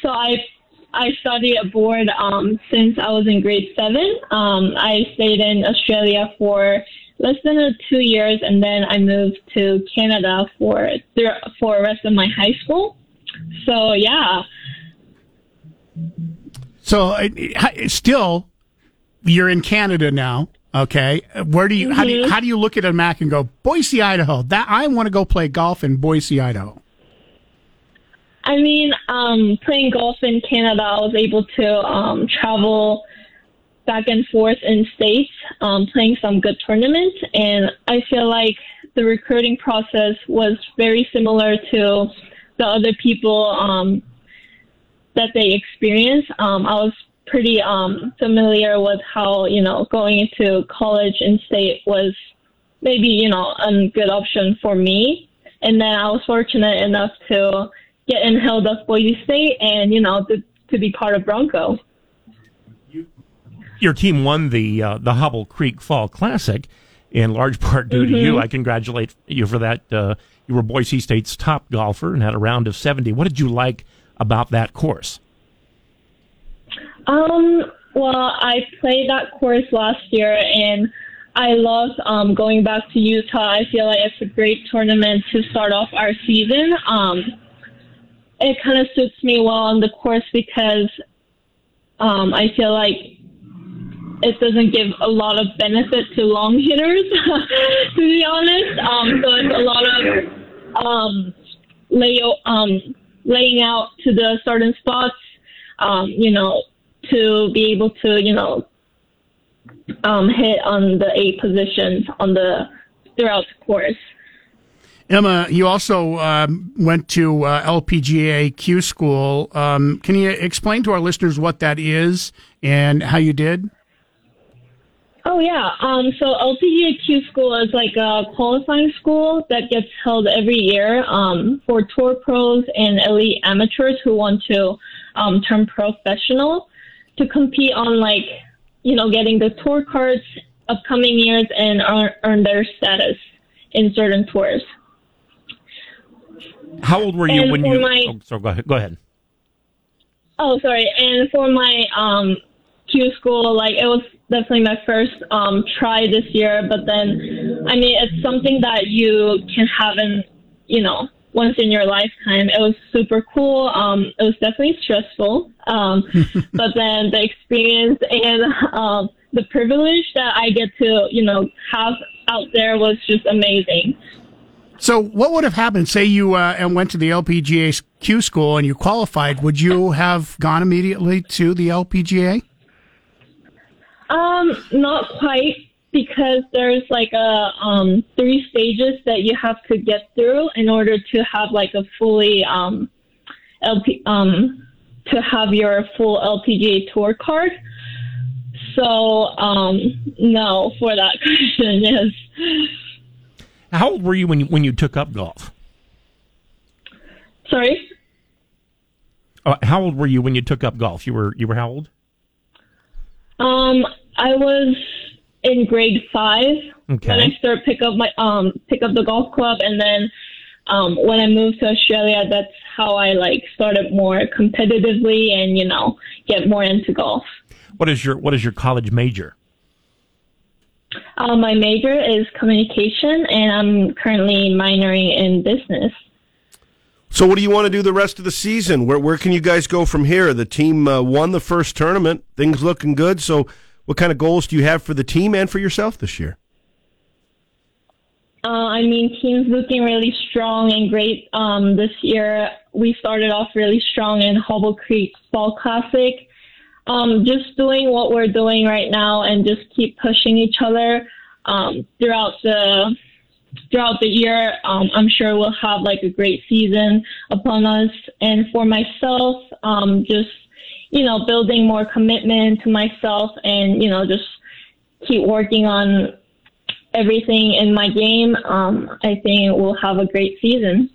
so I I studied abroad um, since I was in grade seven. Um, I stayed in Australia for less than two years, and then I moved to Canada for for the rest of my high school. so yeah. So still, you're in Canada now. Okay, where do you how do you Mhm. how do you look at a map and go Boise, Idaho? That I want to go play golf in Boise, Idaho. I mean, um, playing golf in Canada, I was able to um, travel back and forth in states, um, playing some good tournaments, and I feel like the recruiting process was very similar to the other people um, that they experienced. Um, I was pretty um, familiar with how you know going into college in state was maybe you know a good option for me, and then I was fortunate enough to get in held of Boise State and you know to, to be part of Bronco. Your team won the uh, the Hobble Creek Fall Classic in large part due to Mhm. you. I congratulate you for that. Uh, you were Boise State's top golfer and had a round of 70. What did you like about that course? Um, well, I played that course last year and I love um, going back to Utah. I feel like it's a great tournament to start off our season. Um, it kind of suits me well on the course because um, I feel like it doesn't give a lot of benefit to long hitters, to be honest. Um, so it's a lot of um, lay, um, laying out to the certain spots, um, you know, to be able to, you know, um, hit on the eight positions on the throughout the course. Emma, you also um, went to uh, LPGA Q School. Um, can you explain to our listeners what that is and how you did? Oh yeah. Um, so LPGA Q School is like a qualifying school that gets held every year um, for tour pros and elite amateurs who want to um, turn professional to compete on like you know getting the tour cards upcoming years and earn, earn their status in certain tours. How old were you And when you? my- oh, so go ahead. Go ahead. Oh, sorry. And for my um, Q school, like it was definitely my first um, try this year. But then, I mean, it's something that you can have in, you know, once in your lifetime. It was super cool. Um, it was definitely stressful. Um, but then the experience and um, the privilege that I get to, you know, have out there was just amazing. So, what would have happened? Say you uh, and went to the LPGA Q School and you qualified. Would you have gone immediately to the LPGA? Um, not quite because there's like a um three stages that you have to get through in order to have like a fully um LP um to have your full LPGA tour card. So um no for that question yes. How old were you when you, when you took up golf? Sorry. Uh, how old were you when you took up golf? You were you were how old? Um I was in grade five Okay. when I started pick up my um pick up the golf club and then um when I moved to Australia that's how I like started more competitively and you know get more into golf. What is your what is your college major? Uh, my major is communication and I'm currently minoring in business. So, what do you want to do the rest of the season? Where where can you guys go from here? The team uh, won the first tournament. Things looking good. So, what kind of goals do you have for the team and for yourself this year? Uh, I mean, team's looking really strong and great um, this year. We started off really strong in Hobble Creek Fall Classic. Um, just doing what we're doing right now and just keep pushing each other um, throughout the throughout the year. Um, I'm sure we'll have like a great season upon us. And for myself, um, just you know, building more commitment to myself and you know, just keep working on everything in my game, um, I think we'll have a great season.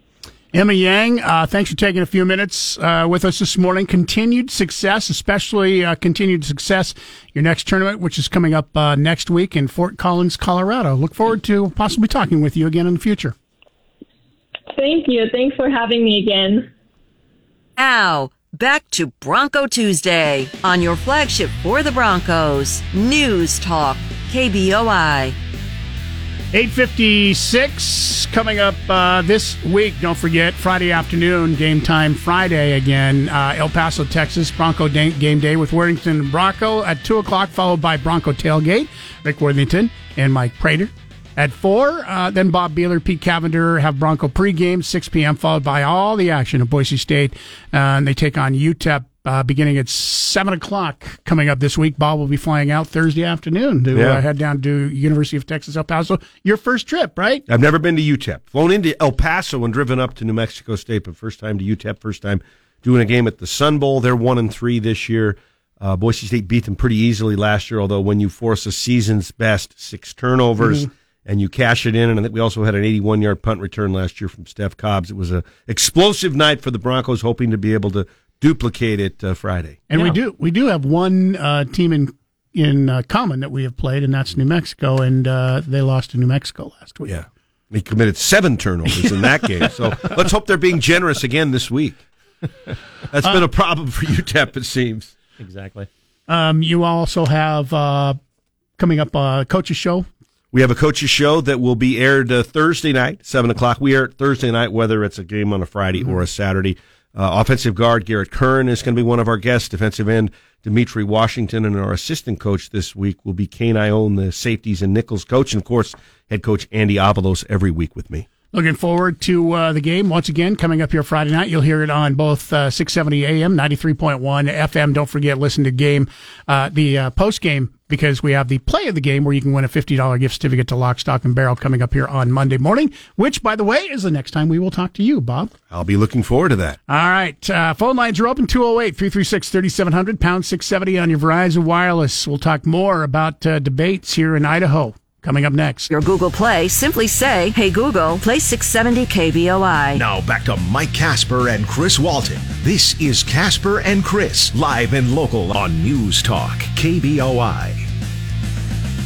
Emma Yang, uh, thanks for taking a few minutes uh, with us this morning. Continued success, especially uh, continued success, your next tournament, which is coming up uh, next week in Fort Collins, Colorado. Look forward to possibly talking with you again in the future. Thank you. Thanks for having me again. Now, back to Bronco Tuesday on your flagship for the Broncos, News Talk, KBOI. 856 coming up uh, this week. Don't forget, Friday afternoon, game time Friday again. Uh, El Paso, Texas, Bronco game day with Worthington Bronco at 2 o'clock, followed by Bronco tailgate. Rick Worthington and Mike Prater. At 4, uh, then Bob Behler, Pete Cavender have Bronco pregame, 6 p.m., followed by all the action of Boise State. Uh, and they take on UTEP uh, beginning at 7 o'clock coming up this week. Bob will be flying out Thursday afternoon to Yeah. uh, head down to University of Texas El Paso. Your first trip, right? I've never been to UTEP. Flown into El Paso and driven up to New Mexico State, but first time to UTEP, first time doing a game at the Sun Bowl. They're one and three this year. Uh, Boise State beat them pretty easily last year, although when you force a season's best six turnovers Mhm. and you cash it in, and I think we also had an 81 yard punt return last year from Steph Cobbs. It was a explosive night for the Broncos, hoping to be able to duplicate it uh, Friday. And we do we do have one uh, team in in uh, common that we have played, and that's New Mexico, and uh, they lost to New Mexico last week. Yeah. He committed seven turnovers in that game. So let's hope they're being generous again this week. That's been a problem for UTEP, it seems. Exactly. Um, you also have uh, coming up uh, coaches show. We have a coaches show that will be aired uh, Thursday night, seven o'clock. We air it Thursday night, whether it's a game on a Friday or a Saturday. Uh, offensive guard Garrett Kern is going to be one of our guests. Defensive end Demitri Washington, and our assistant coach this week will be Kane Ioane, the safeties and nickels coach, and of course head coach Andy Avalos every week with me. Looking forward to uh, the game once again coming up here Friday night. You'll hear it on both uh, 670 AM, 93.1 FM. Don't forget, listen to game uh, the uh, post game because we have the play of the game where you can win a $50 gift certificate to Lock, Stock, and Barrel coming up here on Monday morning, which, by the way, is the next time we will talk to you, Bob. I'll be looking forward to that. All right. Uh, phone lines are open 208 336 3700, pound 670 on your Verizon Wireless. We'll talk more about uh, debates here in Idaho coming up next. Your Google Play, simply say, Hey Google, play 670 KBOI. Now back to Mike Casper and Chris Walton. This is Casper and Chris, live and local on News Talk, KBOI.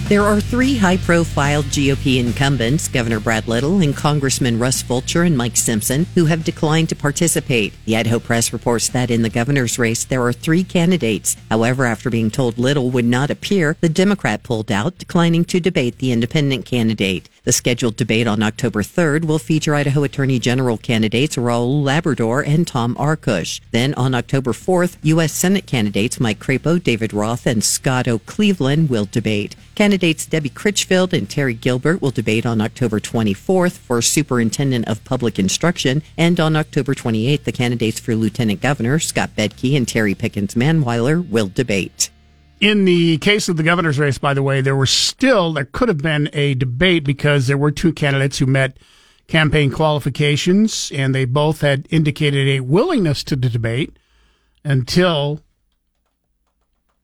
There are three high profile GOP incumbents, Governor Brad Little and Congressman Russ Fulcher and Mike Simpson, who have declined to participate. The Idaho Press reports that in the governor's race, there are three candidates. However, after being told Little would not appear, the Democrat pulled out, declining to debate the independent candidate. The scheduled debate on October 3rd will feature Idaho Attorney General candidates Raul Labrador and Tom Arkoosh. Then on October 4th, U.S. Senate candidates Mike Crapo, David Roth, and Scott O'Cleveland will debate. Candidates Debbie Critchfield and Terry Gilbert will debate on October 24th for Superintendent of Public Instruction, and on October 28th, the candidates for Lieutenant Governor Scott Bedke and Terri Pickens Manweiler will debate. In the case of the governor's race, by the way, there were still, there could have been a debate because there were two candidates who met campaign qualifications and they both had indicated a willingness to debate until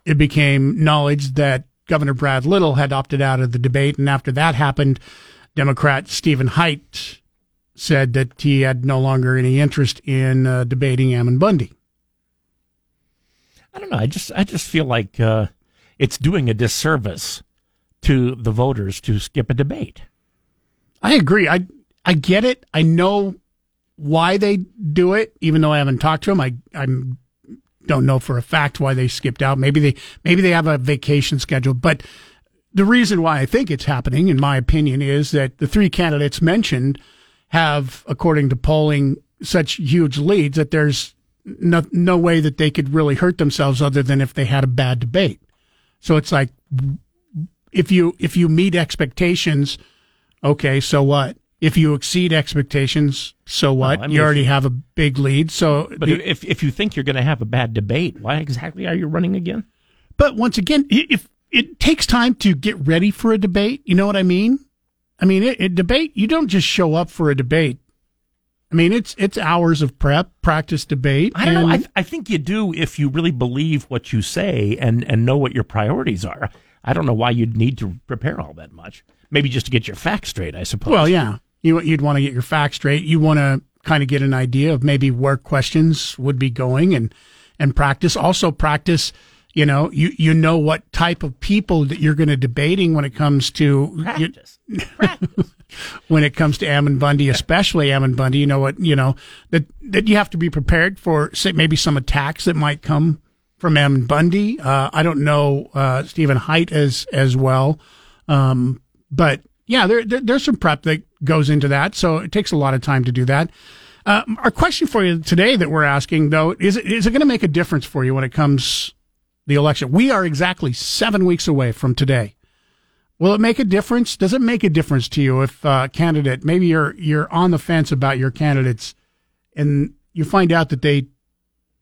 it became knowledge that Governor Brad Little had opted out of the debate. And after that happened, Democrat Stephen Heidt said that he had no longer any interest in uh, debating Ammon Bundy. I don't know. I just I just feel like uh, it's doing a disservice to the voters to skip a debate. I agree. I I get it. I know why they do it, even though I haven't talked to them. I I'm don't know for a fact why they skipped out. Maybe they maybe they have a vacation schedule, but the reason why I think it's happening, in my opinion, is that the three candidates mentioned have, according to polling, such huge leads that there's no, no way that they could really hurt themselves other than if they had a bad debate. So it's like if you if you meet expectations, okay, so what? If you exceed expectations, so oh, what? I mean, you already have a big lead. So, But the- if if you think you're going to have a bad debate, why exactly are you running again? But once again, if it takes time to get ready for a debate, you know what I mean? I mean, it, it debate. You don't just show up for a debate. I mean, it's it's hours of prep, practice, debate. I don't know. I, I think you do if you really believe what you say and, and know what your priorities are. I don't know why you'd need to prepare all that much. Maybe just to get your facts straight, I suppose. Well, yeah, you you'd want to get your facts straight. You want to kind of get an idea of maybe where questions would be going and and practice. Also practice. You know, you you know what type of people that you're going to debating when it comes to Practice. when it comes to Ammon Bundy, especially Ammon Bundy. You know what? You know that that you have to be prepared for say, maybe some attacks that might come from Ammon Bundy. Uh, I don't know uh, Stephen Heidt as as well, um, but yeah, there, there, there's some prep that goes into that, so it takes a lot of time to do that. Uh, our question for you today that we're asking though is it, is it going to make a difference for you when it comes the election? We are exactly seven weeks away from today. Will it make a difference? Does it make a difference to you if uh, candidate maybe you're you're on the fence about your candidates and you find out that they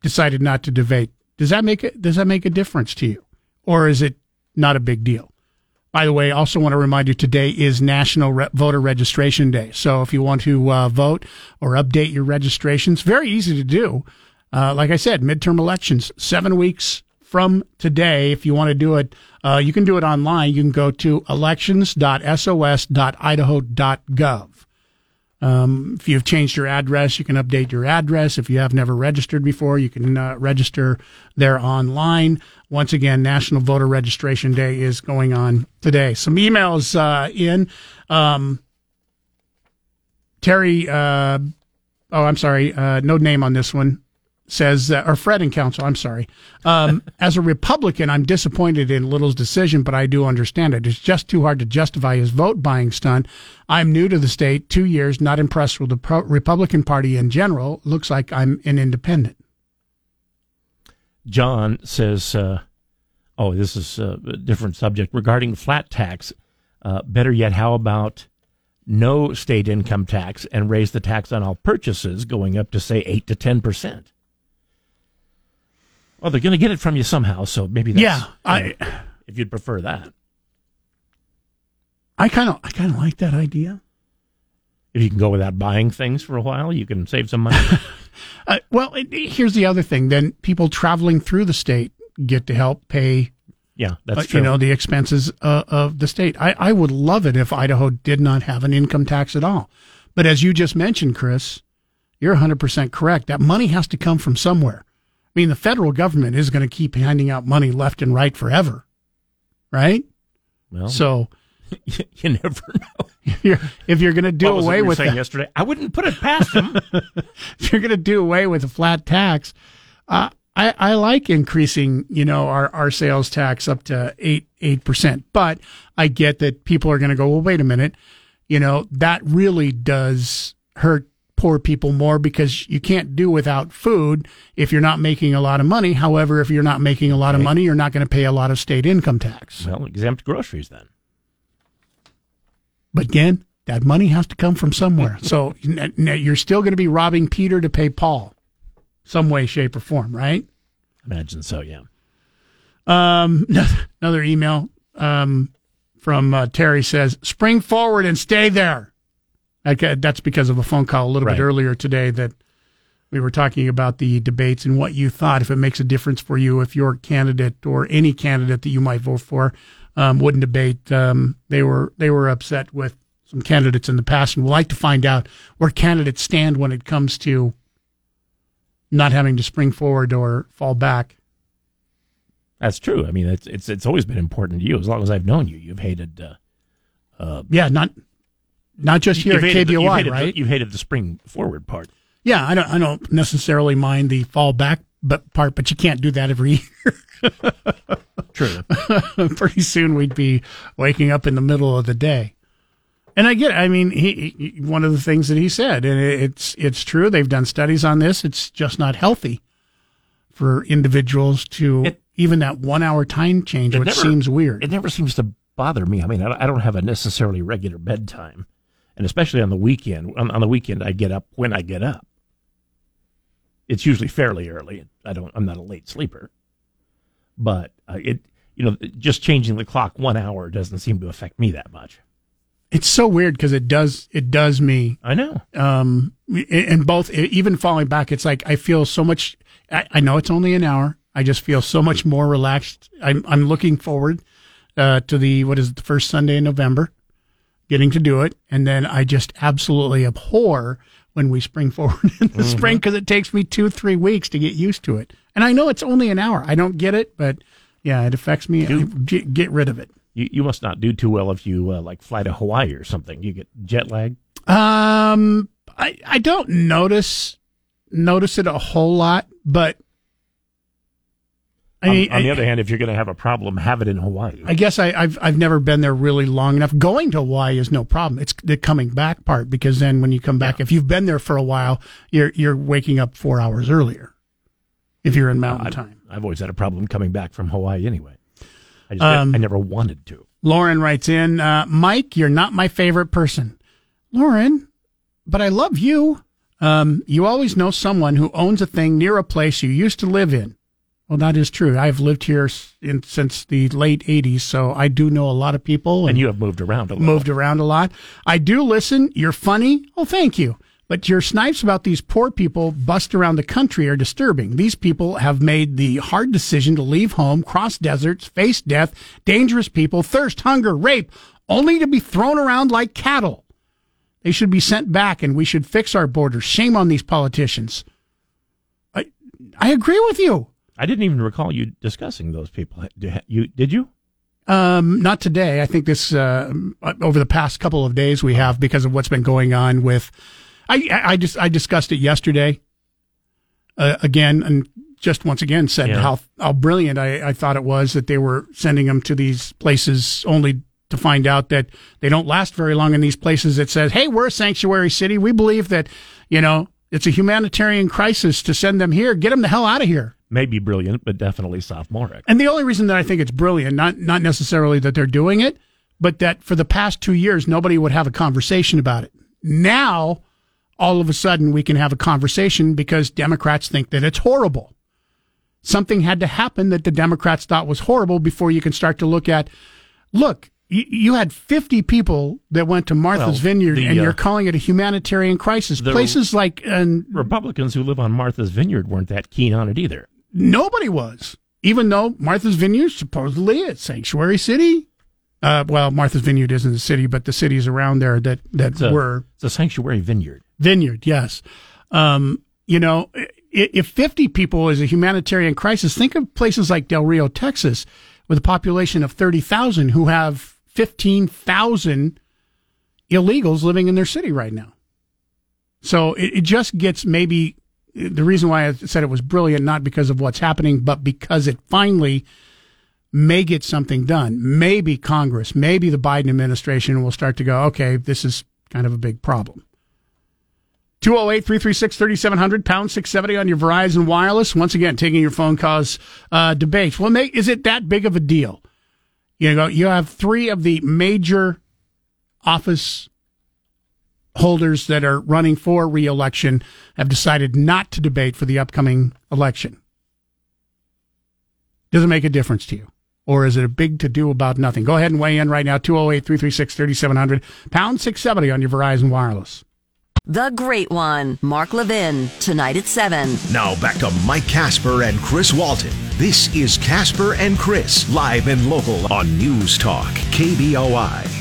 decided not to debate? Does that make it? Does that make a difference to you, or is it not a big deal? By the way, also want to remind you today is National Re- Voter Registration Day. So if you want to uh, vote or update your registrations, very easy to do. Uh, like I said, midterm elections, seven weeks from today. If you want to do it, uh, you can do it online. You can go to elections.sos.idaho.gov. Um, if you've changed your address, you can update your address. If you have never registered before, you can uh, register there online. Once again, National Voter Registration Day is going on today. Some emails uh, in. Um, Terry, uh, oh, I'm sorry, uh, no name on this one says, uh, or Fred and Council, I'm sorry. Um, as a Republican, I'm disappointed in Little's decision, but I do understand it. It's just too hard to justify his vote buying stunt. I'm new to the state, two years, not impressed with the Pro- Republican Party in general. Looks like I'm an independent. John says, uh, oh, this is a different subject regarding flat tax. Uh, better yet, how about no state income tax and raise the tax on all purchases going up to, say, 8 to 10%? Well, they're going to get it from you somehow, so maybe that's, Yeah, I- if you'd prefer that. I kind of, I kind of like that idea. If you can go without buying things for a while, you can save some money. Uh, well, it, here's the other thing. Then people traveling through the state get to help pay. Yeah, that's uh, true. You know the expenses uh, of the state. I, I would love it if Idaho did not have an income tax at all. But as you just mentioned, Chris, you're 100 percent correct. That money has to come from somewhere. I mean, the federal government is going to keep handing out money left and right forever, right? Well, so you never know. You're, if you're going to do What away with saying that- yesterday, I wouldn't put it past them. if you're going to do away with a flat tax, uh, I, I like increasing, you know, our, our sales tax up to eight eight percent. But I get that people are going to go, well, wait a minute, you know, that really does hurt poor people more because you can't do without food if you're not making a lot of money. However, if you're not making a lot of money, you're not going to pay a lot of state income tax. well, exempt groceries then. But again, that money has to come from somewhere. so you're still going to be robbing Peter to pay Paul, some way, shape, or form, right? Imagine so, yeah. Um, another email um, from uh, Terry says, "Spring forward and stay there." Okay, that's because of a phone call a little Right. bit earlier today that we were talking about the debates and what you thought if it makes a difference for you if your candidate or any candidate that you might vote for um, wouldn't debate. Um, they were they were upset with some candidates in the past and would like to find out where candidates stand when it comes to not having to spring forward or fall back. That's true. I mean, it's it's it's always been important to you. As long as I've known you, you've hated. Uh, uh, Yeah, not not just here you've at hated the- hated right? The, you've hated the spring forward part. Yeah, I don't I don't necessarily mind the fall back but part, but you can't do that every year. True. Pretty soon we'd be waking up in the middle of the day. And I get it. I mean, he, he one of the things that he said, and it's it's true. They've done studies on this. It's just not healthy for individuals to even that one hour time change, It which never- seems weird. It never seems to bother me. I mean, I don't have a necessarily regular bedtime, and especially on the weekend. On, on the weekend, I get up when I get up. It's usually fairly early. I don't. I'm not a late sleeper, but uh, it. You know, just changing the clock one hour doesn't seem to affect me that much. It's so weird because it does it does me. I know. Um, and both even falling back, it's like I feel so much. I, I know it's only an hour. I just feel so much more relaxed. I'm I'm looking forward uh, to the what is it, the first Sunday in November, getting to do it, and then I just absolutely abhor when we spring forward in the Mhm. spring because it takes me two three weeks to get used to it. And I know it's only an hour. I don't get it, but yeah, it affects me. I get, get rid of it. You you must not do too well if you uh, like fly to Hawaii or something. You get jet lag. Um, I I don't notice notice it a whole lot, but I mean, on, on the I- other hand, if you're going to have a problem, have it in Hawaii. I guess I, I've I've never been there really long enough. Going to Hawaii is no problem. It's the coming back part because then when you come back, if you've been there for a while, you're you're waking up four hours earlier. If you're in Mountain I've, Time. I've always had a problem coming back from Hawaii anyway. I just Um, I never wanted to. Lauren writes in, uh, Mike, you're not my favorite person. Lauren, but I love you. Um, you always know someone who owns a thing near a place you used to live in. Well, that is true. I've lived here in, since the late 80s, so I do know a lot of people. And you have moved around a lot. moved around a lot. I do listen. You're funny. Oh, thank you. But your snipes about these poor people bust around the country are disturbing. These people have made the hard decision to leave home, cross deserts, face death, dangerous people, thirst, hunger, rape, only to be thrown around like cattle. They should be sent back and we should fix our borders. Shame on these politicians. I, I agree with you. I didn't even recall you discussing those people. Did you? Did you? Um, not today. I think this uh, over the past couple of days we have because of what's been going on with. I I just I discussed it yesterday. Uh, again, and just once again said Yeah. how how brilliant I, I thought it was that they were sending them to these places only to find out that they don't last very long in these places. That says, "Hey, we're a sanctuary city. We believe that you know it's a humanitarian crisis to send them here. Get them the hell out of here." Maybe brilliant, but definitely sophomoric. And the only reason that I think it's brilliant, not not necessarily that they're doing it, but that for the past two years nobody would have a conversation about it. Now, all of a sudden, we can have a conversation because Democrats think that it's horrible. Something had to happen that the Democrats thought was horrible before you can start to look at. Look, you, you had 50 people that went to Martha's Well, Vineyard, the, and uh, you're calling it a humanitarian crisis. Places like and Republicans who live on Martha's Vineyard weren't that keen on it either. Nobody was, even though Martha's Vineyard supposedly is sanctuary city. Uh, well, Martha's Vineyard isn't a city, but the cities around there that that It's a, were it's a sanctuary vineyard. vineyard. Yes, um, you know, if 50 people is a humanitarian crisis, think of places like Del Rio, Texas, with a population of 30,000 who have 15,000 illegals living in their city right now. So it, it just gets maybe the reason why I said it was brilliant, not because of what's happening, but because it finally may get something done. Maybe Congress, maybe the Biden administration will start to go, okay, this is kind of a big problem. 208 336 3700, pound 670 on your Verizon Wireless. Once again, taking your phone calls, uh, debates. Well, may, is it that big of a deal? You know, you have three of the major office holders that are running for reelection have decided not to debate for the upcoming election. Does it make a difference to you? Or is it a big to do about nothing? Go ahead and weigh in right now 208 336 3700, pound 670 on your Verizon Wireless. The Great One, Mark Levin, tonight at 7. Now back to Mike Casper and Chris Walton. This is Casper and Chris, live and local on News Talk, KBOI.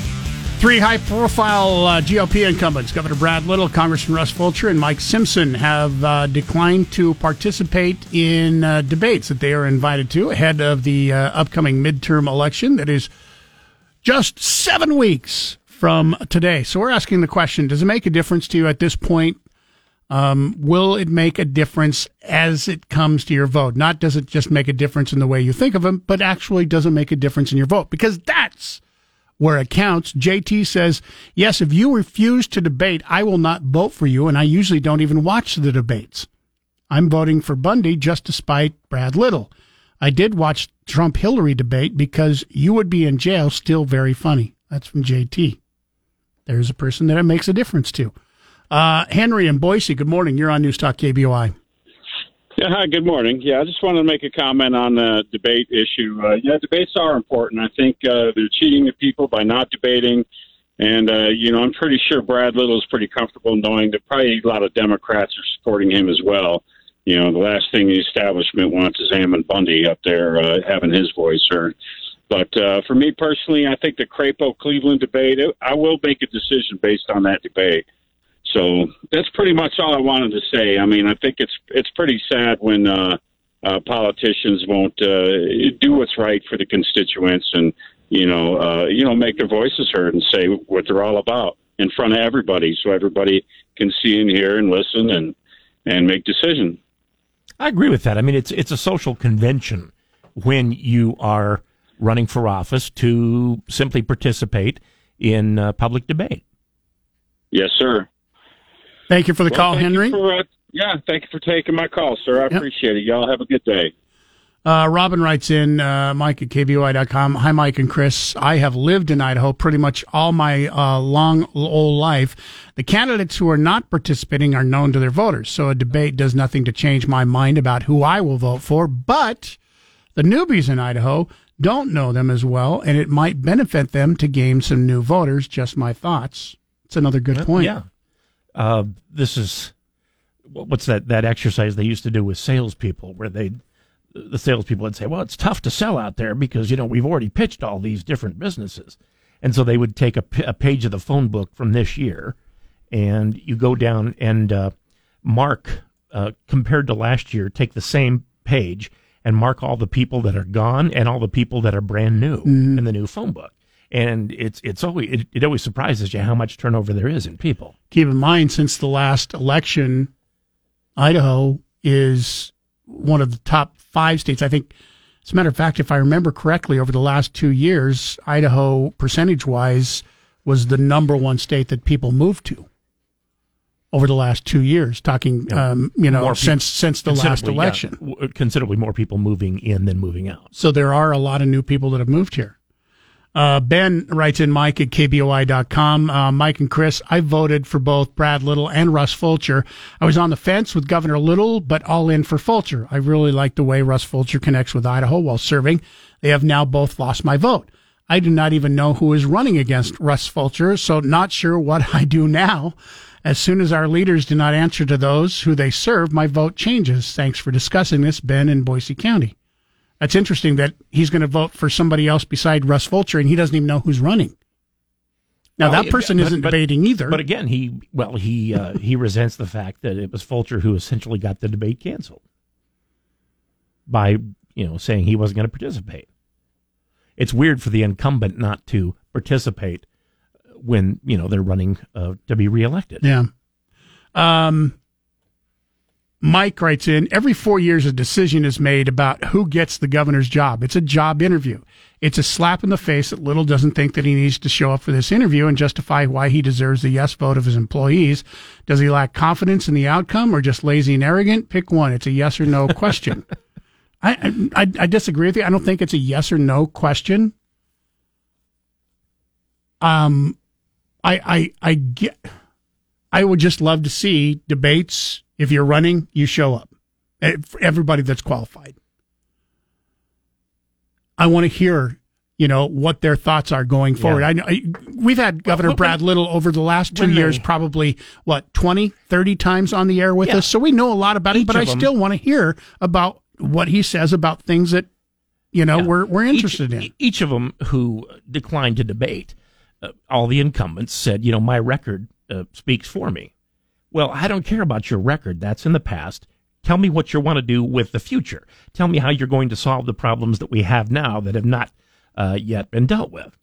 Three high profile uh, GOP incumbents, Governor Brad Little, Congressman Russ Fulcher, and Mike Simpson, have uh, declined to participate in uh, debates that they are invited to ahead of the uh, upcoming midterm election that is just seven weeks from today. So we're asking the question Does it make a difference to you at this point? Um, will it make a difference as it comes to your vote? Not does it just make a difference in the way you think of them, but actually does it make a difference in your vote? Because that's where it counts. JT says, yes, if you refuse to debate, I will not vote for you. And I usually don't even watch the debates. I'm voting for Bundy just to spite Brad Little. I did watch Trump Hillary debate because you would be in jail still very funny. That's from JT. There's a person that it makes a difference to. Uh, Henry and Boise, good morning. You're on News Talk KBOI. Yeah, hi, good morning. Yeah, I just wanted to make a comment on the debate issue. Uh, yeah, debates are important. I think uh, they're cheating the people by not debating. And, uh, you know, I'm pretty sure Brad Little is pretty comfortable knowing that probably a lot of Democrats are supporting him as well. You know, the last thing the establishment wants is Ammon Bundy up there uh, having his voice heard. But uh, for me personally, I think the Crapo Cleveland debate, I will make a decision based on that debate. So that's pretty much all I wanted to say. I mean, I think it's it's pretty sad when uh, uh, politicians won't uh, do what's right for the constituents and you know uh, you know make their voices heard and say what they're all about in front of everybody, so everybody can see and hear and listen and and make decisions. I agree with that. I mean, it's it's a social convention when you are running for office to simply participate in uh, public debate. Yes, sir. Thank you for the Well, call, Henry. for, uh, yeah, thank you for taking my call, sir. I appreciate it. Y'all have a good day. Uh, Robin writes in, uh, Mike at KBOI.com. Hi, Mike and Chris. I have lived in Idaho pretty much all my uh, long old life. The candidates who are not participating are known to their voters, so a debate does nothing to change my mind about who I will vote for. But the newbies in Idaho don't know them as well, and it might benefit them to gain some new voters. Just my thoughts. It's another good point. Yeah. Uh, this is what's that that exercise they used to do with salespeople, where they the salespeople would say, "Well, it's tough to sell out there because you know we've already pitched all these different businesses," and so they would take a page of the phone book from this year, and you go down and uh, mark uh, compared to last year, take the same page and mark all the people that are gone and all the people that are brand new in the new phone book. And it's it's always it, it always surprises you how much turnover there is in people. keep in mind since the last election, Idaho is one of the top five states. I think, as a matter of fact, if I remember correctly, over the last two years, Idaho, percentage wise, was the number one state that people moved to over the last two years. Talking, um, you know, More since since the last considerably, yeah, election. considerably more people moving in than moving out. So there are a lot of new people that have moved here. Uh, ben writes in Mike at KBOI.com. Uh, Mike and Chris, I voted for both Brad Little and Russ Fulcher. I was on the fence with Governor Little, but all in for Fulcher. I really like the way Russ Fulcher connects with Idaho while serving. They have now both lost my vote. I do not even know who is running against Russ Fulcher, so not sure what I do now. As soon as our leaders do not answer to those who they serve, my vote changes. Thanks for discussing this, Ben in Boise County. That's interesting that he's going to vote for somebody else beside Russ Fulcher, and he doesn't even know who's running. Now Well, that person but- isn't but- debating either. But again, he well he uh, he resents the fact that it was Fulcher who essentially got the debate canceled by you know saying he wasn't going to participate. It's weird for the incumbent not to participate when you know they're running uh, to be reelected. Yeah. Um, Mike writes in every four years, a decision is made about who gets the governor's job. It's a job interview. It's a slap in the face that Little doesn't think that he needs to show up for this interview and justify why he deserves the yes vote of his employees. Does he lack confidence in the outcome or just lazy and arrogant? Pick one. It's a yes or no question. I, I I disagree with you. I don't think it's a yes or no question. Um, I I I get. I would just love to see debates. If you're running, you show up. Eh, everybody that's qualified. I want to hear, you know, what their thoughts are going forward. Yeah. I know I, we've had Governor when- Brad Little over the last two years, they- probably what 20, 30 times on the air with Yeah. us. So we know a lot about it, but I of 'em- still want to hear about what he says about things that, you know, we're we're interested each, in. Each of them who declined to debate, uh, all the incumbents said, you know, my record uh, speaks for me. Well, I don't care about your record. That's in the past. Tell me what you want to do with the future. Tell me how you're going to solve the problems that we have now that have not uh, yet been dealt with.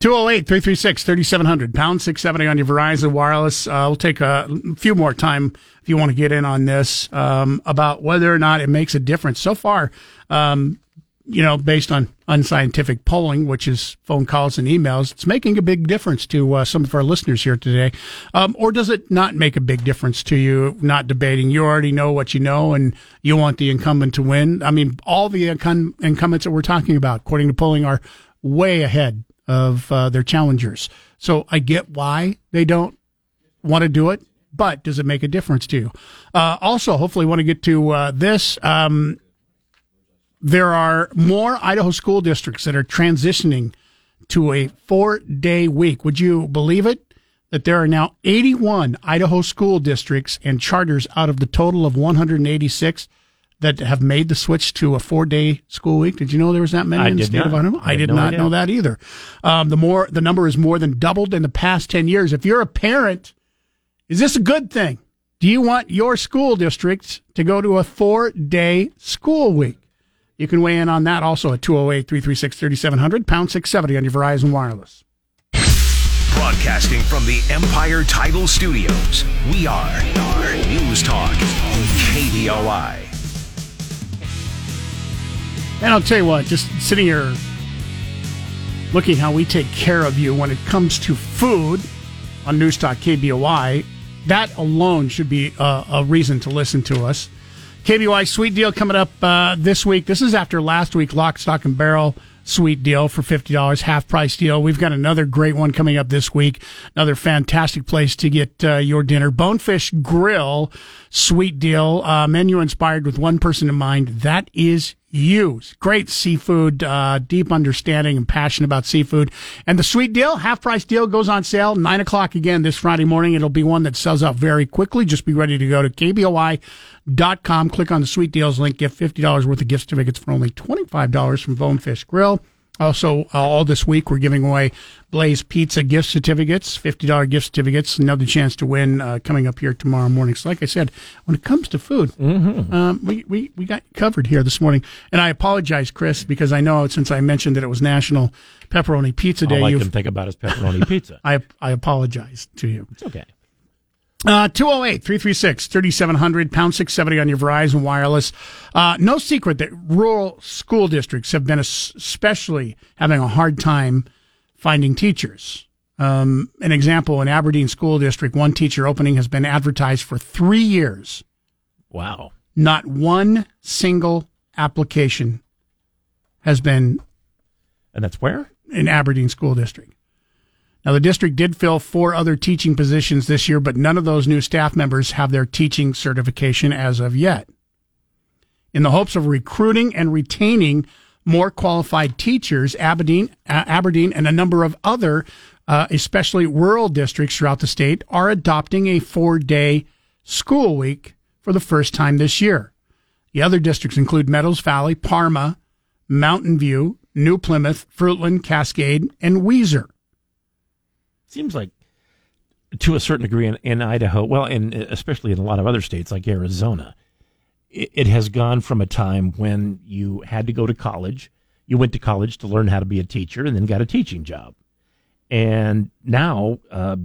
208 336 3700, pound 670 on your Verizon Wireless. Uh, we'll take a few more time if you want to get in on this um, about whether or not it makes a difference. So far, um, you know, based on unscientific polling, which is phone calls and emails, it's making a big difference to uh, some of our listeners here today. Um, or does it not make a big difference to you not debating? You already know what you know and you want the incumbent to win. I mean, all the incum- incumbents that we're talking about, according to polling, are way ahead of uh, their challengers. So I get why they don't want to do it, but does it make a difference to you? Uh, also, hopefully, want to get to uh, this. Um, there are more Idaho school districts that are transitioning to a four day week. Would you believe it? That there are now 81 Idaho school districts and charters out of the total of 186 that have made the switch to a four day school week. Did you know there was that many I in the state not. of Idaho? I I did no not idea. know that either. Um, the more the number is more than doubled in the past 10 years. If you're a parent, is this a good thing? Do you want your school district to go to a four day school week? You can weigh in on that also at 208 336 3700, pound 670 on your Verizon Wireless. Broadcasting from the Empire Title Studios, we are, News Talk KBOI. And I'll tell you what, just sitting here looking how we take care of you when it comes to food on News Talk KBOI, that alone should be a, a reason to listen to us. KBOI sweet deal coming up uh, this week. This is after last week, lock, stock, and barrel sweet deal for $50, half price deal. We've got another great one coming up this week. Another fantastic place to get uh, your dinner. Bonefish Grill sweet deal. Uh, menu inspired with one person in mind. That is you. Great seafood, uh, deep understanding and passion about seafood. And the sweet deal, half price deal goes on sale nine o'clock again this Friday morning. It'll be one that sells out very quickly. Just be ready to go to KBOI.com. Click on the sweet deals link. Get $50 worth of gift certificates for only $25 from Bonefish Grill. Also, uh, all this week, we're giving away Blaze Pizza gift certificates, $50 gift certificates. Another chance to win uh, coming up here tomorrow morning. So, like I said, when it comes to food, Mm-hmm. um, we, we, we got covered here this morning. And I apologize, Chris, because I know since I mentioned that it was National Pepperoni Pizza Day, All I can think about is pepperoni pizza. I, I apologize to you. It's okay. Uh, 208 336 3700, pound 670 on your Verizon Wireless. Uh, no secret that rural school districts have been especially having a hard time finding teachers. Um, an example in Aberdeen School District, one teacher opening has been advertised for three years. Wow. Not one single application has been. And that's where? In Aberdeen School District. Now, the district did fill four other teaching positions this year, but none of those new staff members have their teaching certification as of yet. In the hopes of recruiting and retaining more qualified teachers, Aberdeen, uh, Aberdeen and a number of other, uh, especially rural districts throughout the state, are adopting a four day school week for the first time this year. The other districts include Meadows Valley, Parma, Mountain View, New Plymouth, Fruitland, Cascade, and Weiser. Seems like to a certain degree in, in Idaho, well, and especially in a lot of other states like Arizona, it, it has gone from a time when you had to go to college. You went to college to learn how to be a teacher and then got a teaching job. And now uh,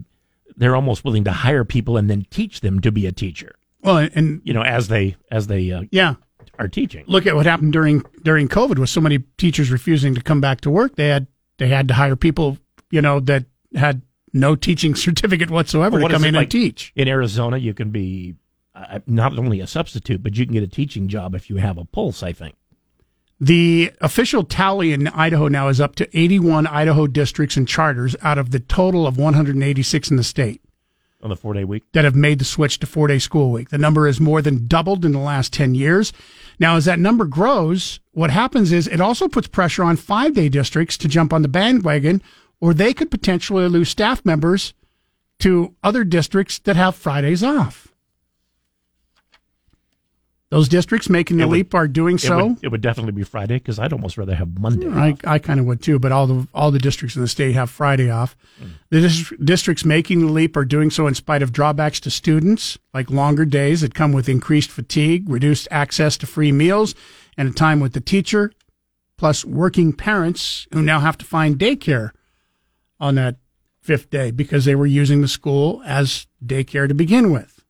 they're almost willing to hire people and then teach them to be a teacher. Well, and you know, as they as they uh, yeah are teaching. Look at what happened during during COVID with so many teachers refusing to come back to work. They had they had to hire people, you know, that had no teaching certificate whatsoever Well, what to come in like and teach. In Arizona, you can be uh, not only a substitute, but you can get a teaching job if you have a pulse. I think. The official tally in Idaho now is up to 81 Idaho districts and charters out of the total of 186 in the state on the four day week that have made the switch to four day school week. The number has more than doubled in the last 10 years. Now, as that number grows, what happens is it also puts pressure on five day districts to jump on the bandwagon, or they could potentially lose staff members to other districts that have Fridays off. Those districts making the would- leap are doing it so. would- It would, definitely be Friday because I'd almost rather have Monday. I, I kind of would too, but all the all the districts in the state have Friday off. Hmm. The dis- districts making the leap are doing so in spite of drawbacks to students, like longer days that come with increased fatigue, reduced access to free meals, and a time with the teacher, plus working parents who now have to find daycare on that fifth day because they were using the school as daycare to begin with.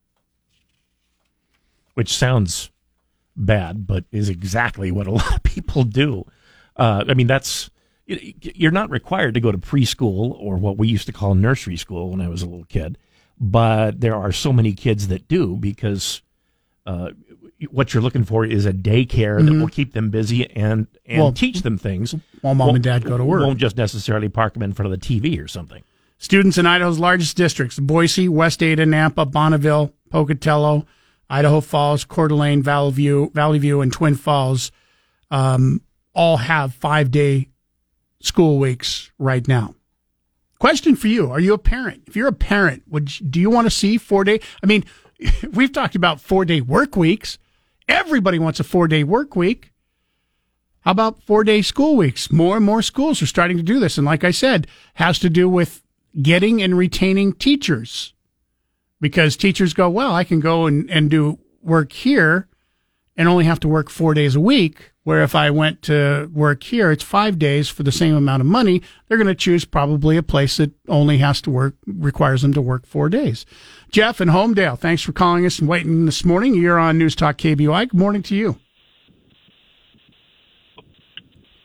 which sounds bad, but is exactly what a lot of people do. Uh, I mean, that's you're not required to go to preschool or what we used to call nursery school when I was a little kid, but there are so many kids that do because uh, what you're looking for is a daycare that Mhm. will keep them busy and and Well, teach them things while mom and dad go to work. Won't just necessarily park them in front of the TV or something. Students in Idaho's largest districts, Boise, West Ada, Nampa, Bonneville, Pocatello, Idaho Falls, Coeur d'Alene, Vallivue, Valley View, and Twin Falls, um, all have five day school weeks right now. Question for you: Are you a parent? If you're a parent, would you, do you want to see four day? I mean, we've talked about four day work weeks. Everybody wants a four day work week. How about four day school weeks? More and more schools are starting to do this. And like I said, has to do with getting and retaining teachers because teachers go, well, I can go and, and do work here and only have to work four days a week. Where if I went to work here, it's five days for the same amount of money. They're going to choose probably a place that only has to work, requires them to work four days. Jeff in Homedale, thanks for calling us and waiting this morning. You're on News Talk KBOI. Good morning to you.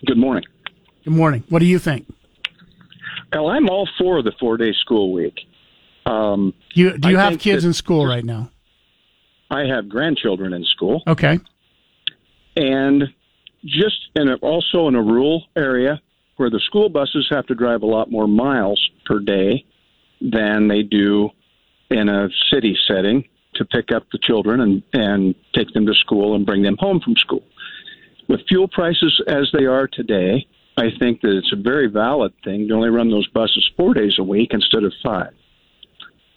Good morning. Good morning. What do you think? Well, I'm all for the four day school week. Um, You do you I have kids that- in school right now? I have grandchildren in school. Okay. and just in a, also in a rural area where the school buses have to drive a lot more miles per day than they do in a city setting to pick up the children and, and take them to school and bring them home from school. With fuel prices as they are today, I think that it's a very valid thing to only run those buses four days a week instead of five.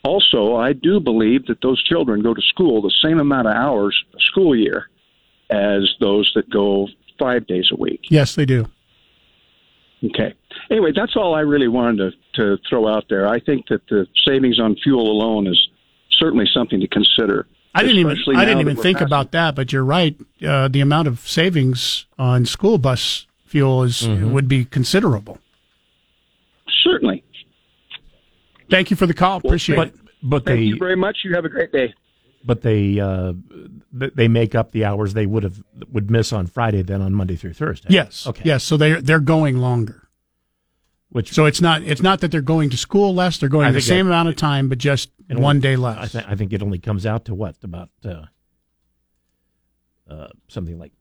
Also, I do believe that those children go to school the same amount of hours a school year as those that go five days a week. Yes, they do. Okay. Anyway, that's all I really wanted to, to throw out there. I think that the savings on fuel alone is certainly something to consider. I didn't even I didn't even think passing- about that, but you're right. Uh, the amount of savings on school bus fuel is Mm-hmm. would be considerable. Certainly. Thank you for the call. Appreciate but, it. But Thank they you very much. You have a great day. but they uh, they make up the hours they would have would miss on Friday then on Monday through Thursday. Yes. Okay. Yes. So they're they're going longer. Which so it's not it's not that they're going to school less. They're going the same that- amount of time, but just It one only- day less. I, th- I think it only comes out to what about uh, uh, something like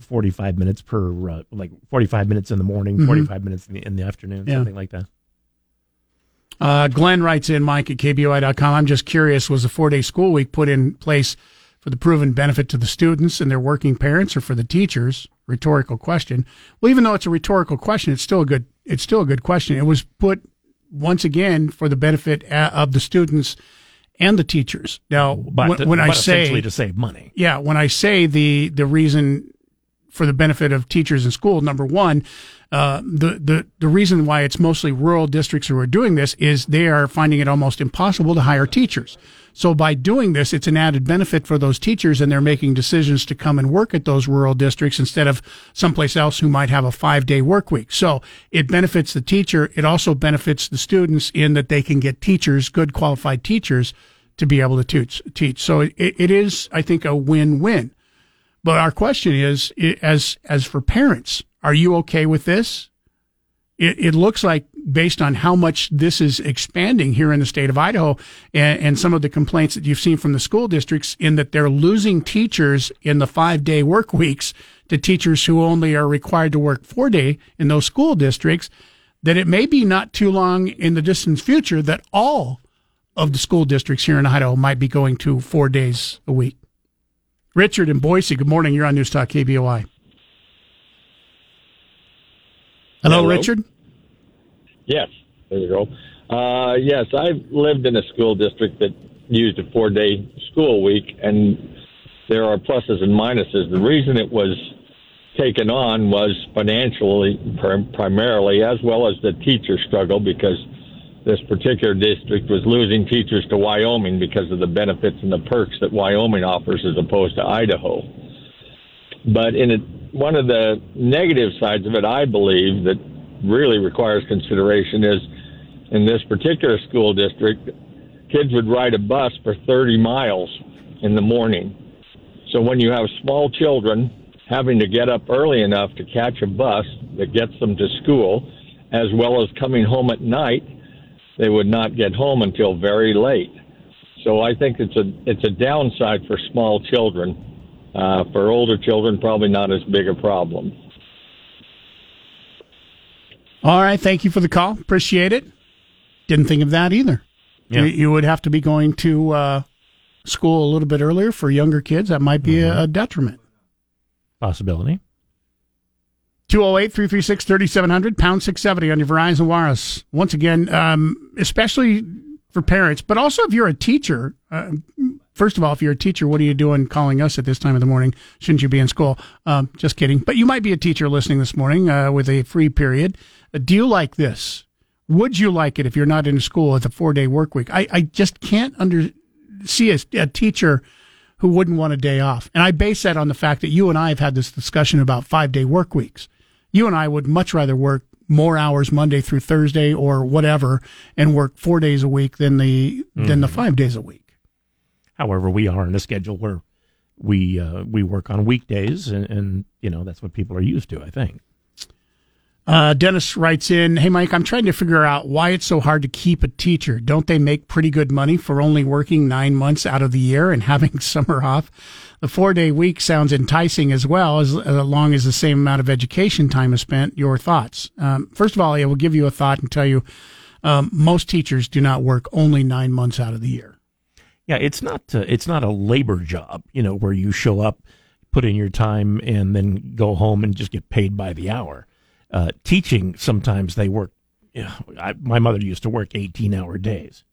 forty five minutes per uh, like forty five minutes in the morning, Mhm. forty five minutes in the, in the afternoon, Yeah. something like that. Uh, Glenn writes in, Mike at KBOI.com. I'm just curious, was the four day school week put in place for the proven benefit to the students and their working parents or for the teachers? Rhetorical question. Well, even though it's a rhetorical question, it's still a good, it's still a good question. It was put once again for the benefit uh, of the students and the teachers. Now, But when, when I say essentially to save money. yeah, when I say the the reason for the benefit of teachers in school, number one, uh, the the the reason why it's mostly rural districts who are doing this is they are finding it almost impossible to hire teachers. So by doing this, it's an added benefit for those teachers, and they're making decisions to come and work at those rural districts instead of someplace else who might have a five day work week. So it benefits the teacher. It also benefits the students in that they can get teachers, good qualified teachers, to be able to teach. teach. So it, it is, I think, a win win. But our question is, as as for parents, are you okay with this? It, it looks like, based on how much this is expanding here in the state of Idaho, and, and some of the complaints that you've seen from the school districts, in that they're losing teachers in the five day work weeks to teachers who only are required to work four day in those school districts, that it may be not too long in the distant future that all of the school districts here in Idaho might be going to four days a week. Richard in Boise, good morning. You're on News Talk KBOI. Hello, Hello. Richard. Yes, there you go. Uh, yes, I've lived in a school district that used a four day school week, and there are pluses and minuses. The reason it was taken on was financially prim- primarily, as well as the teacher struggle, because this particular district was losing teachers to Wyoming because of the benefits and the perks that Wyoming offers as opposed to Idaho. But in a, one of the negative sides of it, I believe that really requires consideration is in this particular school district, kids would ride a bus for 30 miles in the morning. So when you have small children having to get up early enough to catch a bus that gets them to school, as well as coming home at night, they would not get home until very late. So I think it's a it's a downside for small children. Uh, for older children, probably not as big a problem. All right. Thank you for the call. Appreciate it. Didn't think of that either. Yeah. You, you would have to be going to uh, school a little bit earlier for younger kids. That might be a, a detriment. Possibility. 208 336 3700, pound 670 on your Verizon Wireless. Once again, um, especially for parents, but also if you're a teacher. Uh, first of all, if you're a teacher, what are you doing calling us at this time of the morning? Shouldn't you be in school? Um, just kidding. But you might be a teacher listening this morning uh, with a free period. Uh, do you like this? Would you like it if you're not in school with a four day work week? I, I just can't under see a, a teacher who wouldn't want a day off. And I base that on the fact that you and I have had this discussion about five day work weeks. You and I would much rather work more hours Monday through Thursday or whatever and work four days a week than the than the five days a week. However, we are in a schedule where we uh, we work on weekdays, and, and you know that's what people are used to. I think. Uh, Dennis writes in, Hey, Mike, I'm trying to figure out why it's so hard to keep a teacher. Don't they make pretty good money for only working nine months out of the year and having summer off? The four day week sounds enticing as well, as, as long as the same amount of education time is spent. Your thoughts? Um, first of all, I will give you a thought and tell you um, most teachers do not work only nine months out of the year. Yeah, it's not uh, it's not a labor job, you know, where you show up, put in your time, and then go home and just get paid by the hour. Uh, teaching sometimes they work. You know, I, my mother used to work eighteen hour days.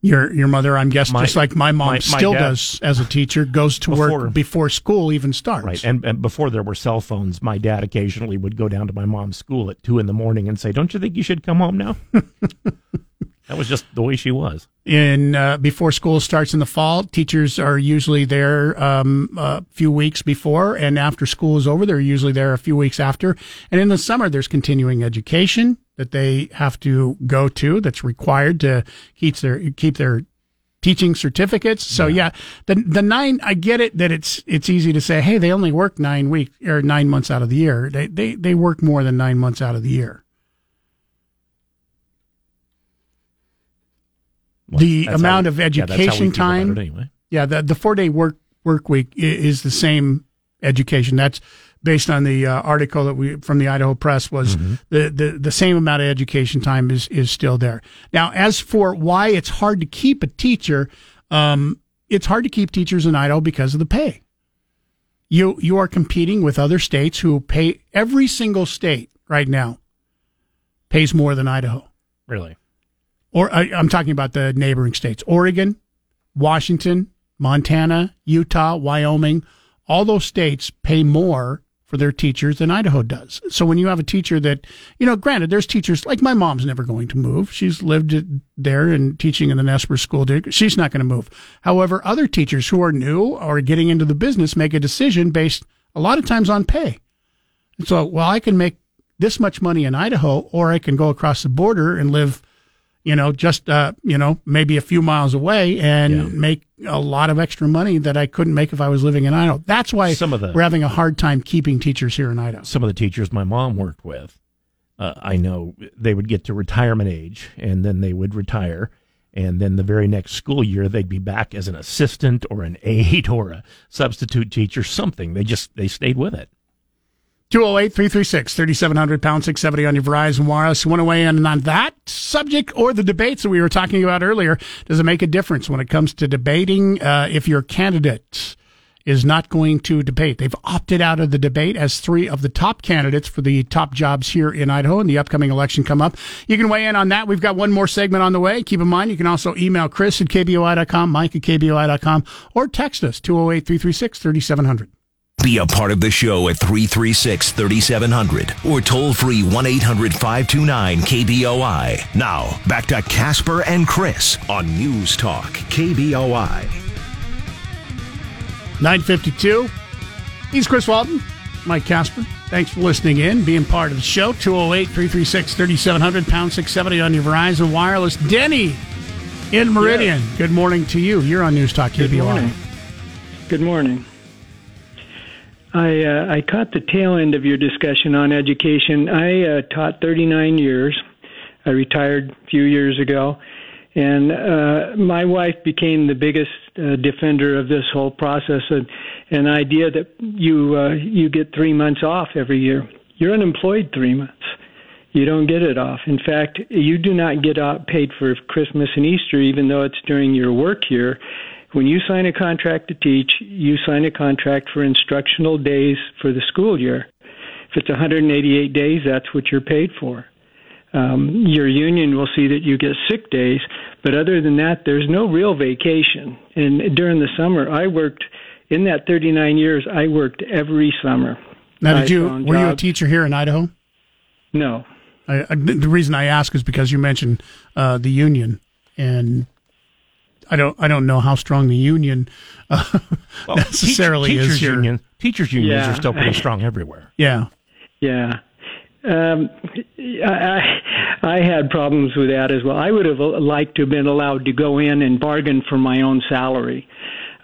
Your your mother, I'm guessing, My- just like my mom my- my still dad- does as a teacher, goes to Before- work before school even starts. Right, and, and before there were cell phones, my dad occasionally would go down to my mom's school at two in the morning and say, "Don't you think you should come home now?" that was just the way she was. in uh, before school starts in the fall. Teachers are usually there um, a few weeks before, and after school is over, they're usually there a few weeks after. And in the summer, there's continuing education that they have to go to. That's required to keep their keep their teaching certificates. So yeah, the the nine. I get it that it's it's easy to say, hey, they only work nine weeks or nine months out of the year. They they they work more than nine months out of the year. The amount how- of yeah, we education about time. anyway. Yeah, the the four day work work week is the same education. That's based on the uh, article that we from the Idaho Press was Mm-hmm. the, the the same amount of education time is is still there. Now, as for why it's hard to keep a teacher, um, it's hard to keep teachers in Idaho because of the pay. You you are competing with other states who pay every single state right now pays more than Idaho Really, or I, I'm talking about the neighboring states Oregon, Washington, Montana, Utah, Wyoming. All those states pay more for their teachers than Idaho does. So when you have a teacher that, you know, granted, there's teachers like my mom's never going to move. She's lived there and teaching in the Nezperce School District. She's not going to move. However, other teachers who are new or getting into the business make a decision based a lot of times on pay. And so, well, I can make this much money in Idaho, or I can go across the border and live, you know, just, uh, you know, maybe a few miles away and make a lot of extra money that I couldn't make if I was living in Idaho. That's why Some of the- we're having a hard time keeping teachers here in Idaho. some of the teachers my mom worked with, uh, I know they would get to retirement age and then they would retire. And then the very next school year, they'd be back as an assistant or an aide or a substitute teacher, something. They just, they stayed with it. 208 336 3700 pound 670 on your Verizon Wireless. You want to weigh in on that subject or the debates that we were talking about earlier? Does it make a difference when it comes to debating uh, if your candidate is not going to debate? They've opted out of the debate as three of the top candidates for the top jobs here in Idaho in the upcoming election come up. You can weigh in on that. We've got one more segment on the way. Keep in mind, you can also email Chris at KBOI.com, Mike at KBOI.com, or text us 208 336 3700. Be a part of the show at 336 3700 or toll free 1 800 529 KBOI. Now, back to Casper and Chris on News Talk KBOI. 952. He's Chris Walton, Mike Casper. Thanks for listening in, being part of the show. 208 336 3700, pound 670 on your Verizon Wireless. Denny in Meridian. Good morning to you. You're on News Talk Good KBOI. morning. Good morning. I uh, I caught the tail end of your discussion on education. I uh, taught 39 years. I retired a few years ago, and uh, my wife became the biggest uh, defender of this whole process. And an idea that you uh, you get three months off every year. You're unemployed three months. You don't get it off. In fact, you do not get paid for Christmas and Easter, even though it's during your work year. When you sign a contract to teach, you sign a contract for instructional days for the school year. If it's 188 days, that's what you're paid for. Um, your union will see that you get sick days, but other than that, there's no real vacation. And during the summer, I worked in that 39 years. I worked every summer. Now, I did you found were you a teacher here in Idaho? No. I, I, the reason I ask is because you mentioned uh, the union, and I don't I don't know how strong the union uh, Well, necessarily teach- teachers is here. union, teachers unions Yeah. are still pretty strong everywhere. Yeah. Yeah. Um, I, I had problems with that as well. I would have liked to have been allowed to go in and bargain for my own salary.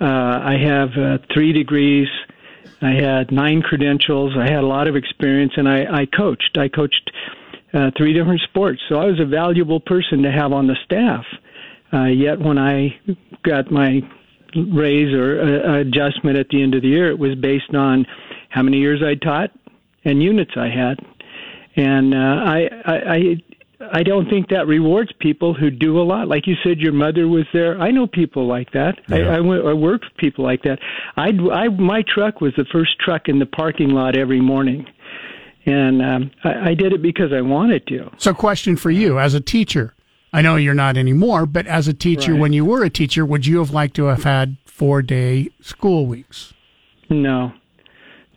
Uh, I have uh, three degrees I had nine credentials. I had a lot of experience, and I, I coached. I coached uh, three different sports, so I was a valuable person to have on the staff. Uh, yet when I got my raise or uh, adjustment at the end of the year, it was based on how many years I taught and units I had. And uh, I, I, I I don't think that rewards people who do a lot. Like you said, your mother was there. I know people like that. Yeah. I, I, went, I worked with people like that. I, I, my truck was the first truck in the parking lot every morning, and um, I, I did it because I wanted to. So, question for you as a teacher. I know you're not anymore, but as a teacher, right. when you were a teacher, would you have liked to have had four day school weeks? No,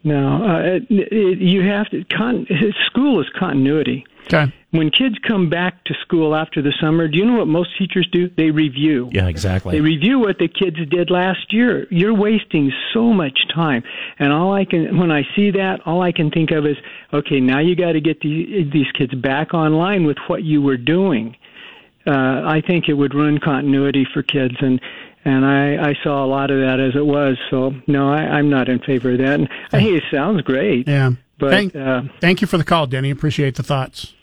no. Uh, it, it, you have to. Con- school is continuity. Okay. When kids come back to school after the summer, do you know what most teachers do? They review. Yeah, exactly. They review what the kids did last year. You're wasting so much time. And all I can, when I see that, all I can think of is, okay, now you got to get the, these kids back online with what you were doing. Uh, I think it would ruin continuity for kids. And, and I, I saw a lot of that as it was. So no, I, I'm not in favor of that. And hey, it sounds great. Yeah. But thank, uh, thank you for the call, Denny. Appreciate the thoughts.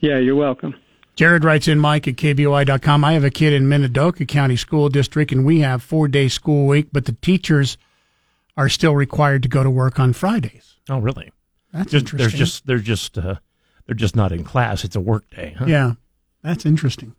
Yeah, you're welcome. Jared writes in Mike at KBOI.com. I have a kid in Minidoka County School District, and we have four day school week, but the teachers are still required to go to work on Fridays. Oh, really? That's just, interesting. They're just they're just uh, they're just not in class. It's a work day. Huh? Yeah, that's interesting.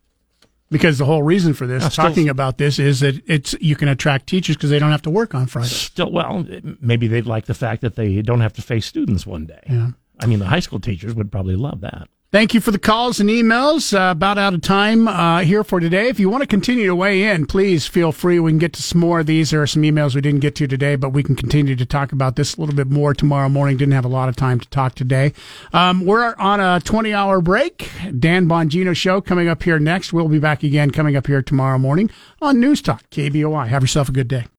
Because the whole reason for this, still, talking about this, is that it's you can attract teachers because they don't have to work on Friday. Still, well, maybe they'd like the fact that they don't have to face students one day. Yeah. I mean, the high school teachers would probably love that. Thank you for the calls and emails. Uh, about out of time uh, here for today. If you want to continue to weigh in, please feel free. We can get to some more of these. There are some emails we didn't get to today, but we can continue to talk about this a little bit more tomorrow morning. Didn't have a lot of time to talk today. Um, we're on a 20 hour break. Dan Bongino show coming up here next. We'll be back again coming up here tomorrow morning on News Talk KBOI. Have yourself a good day.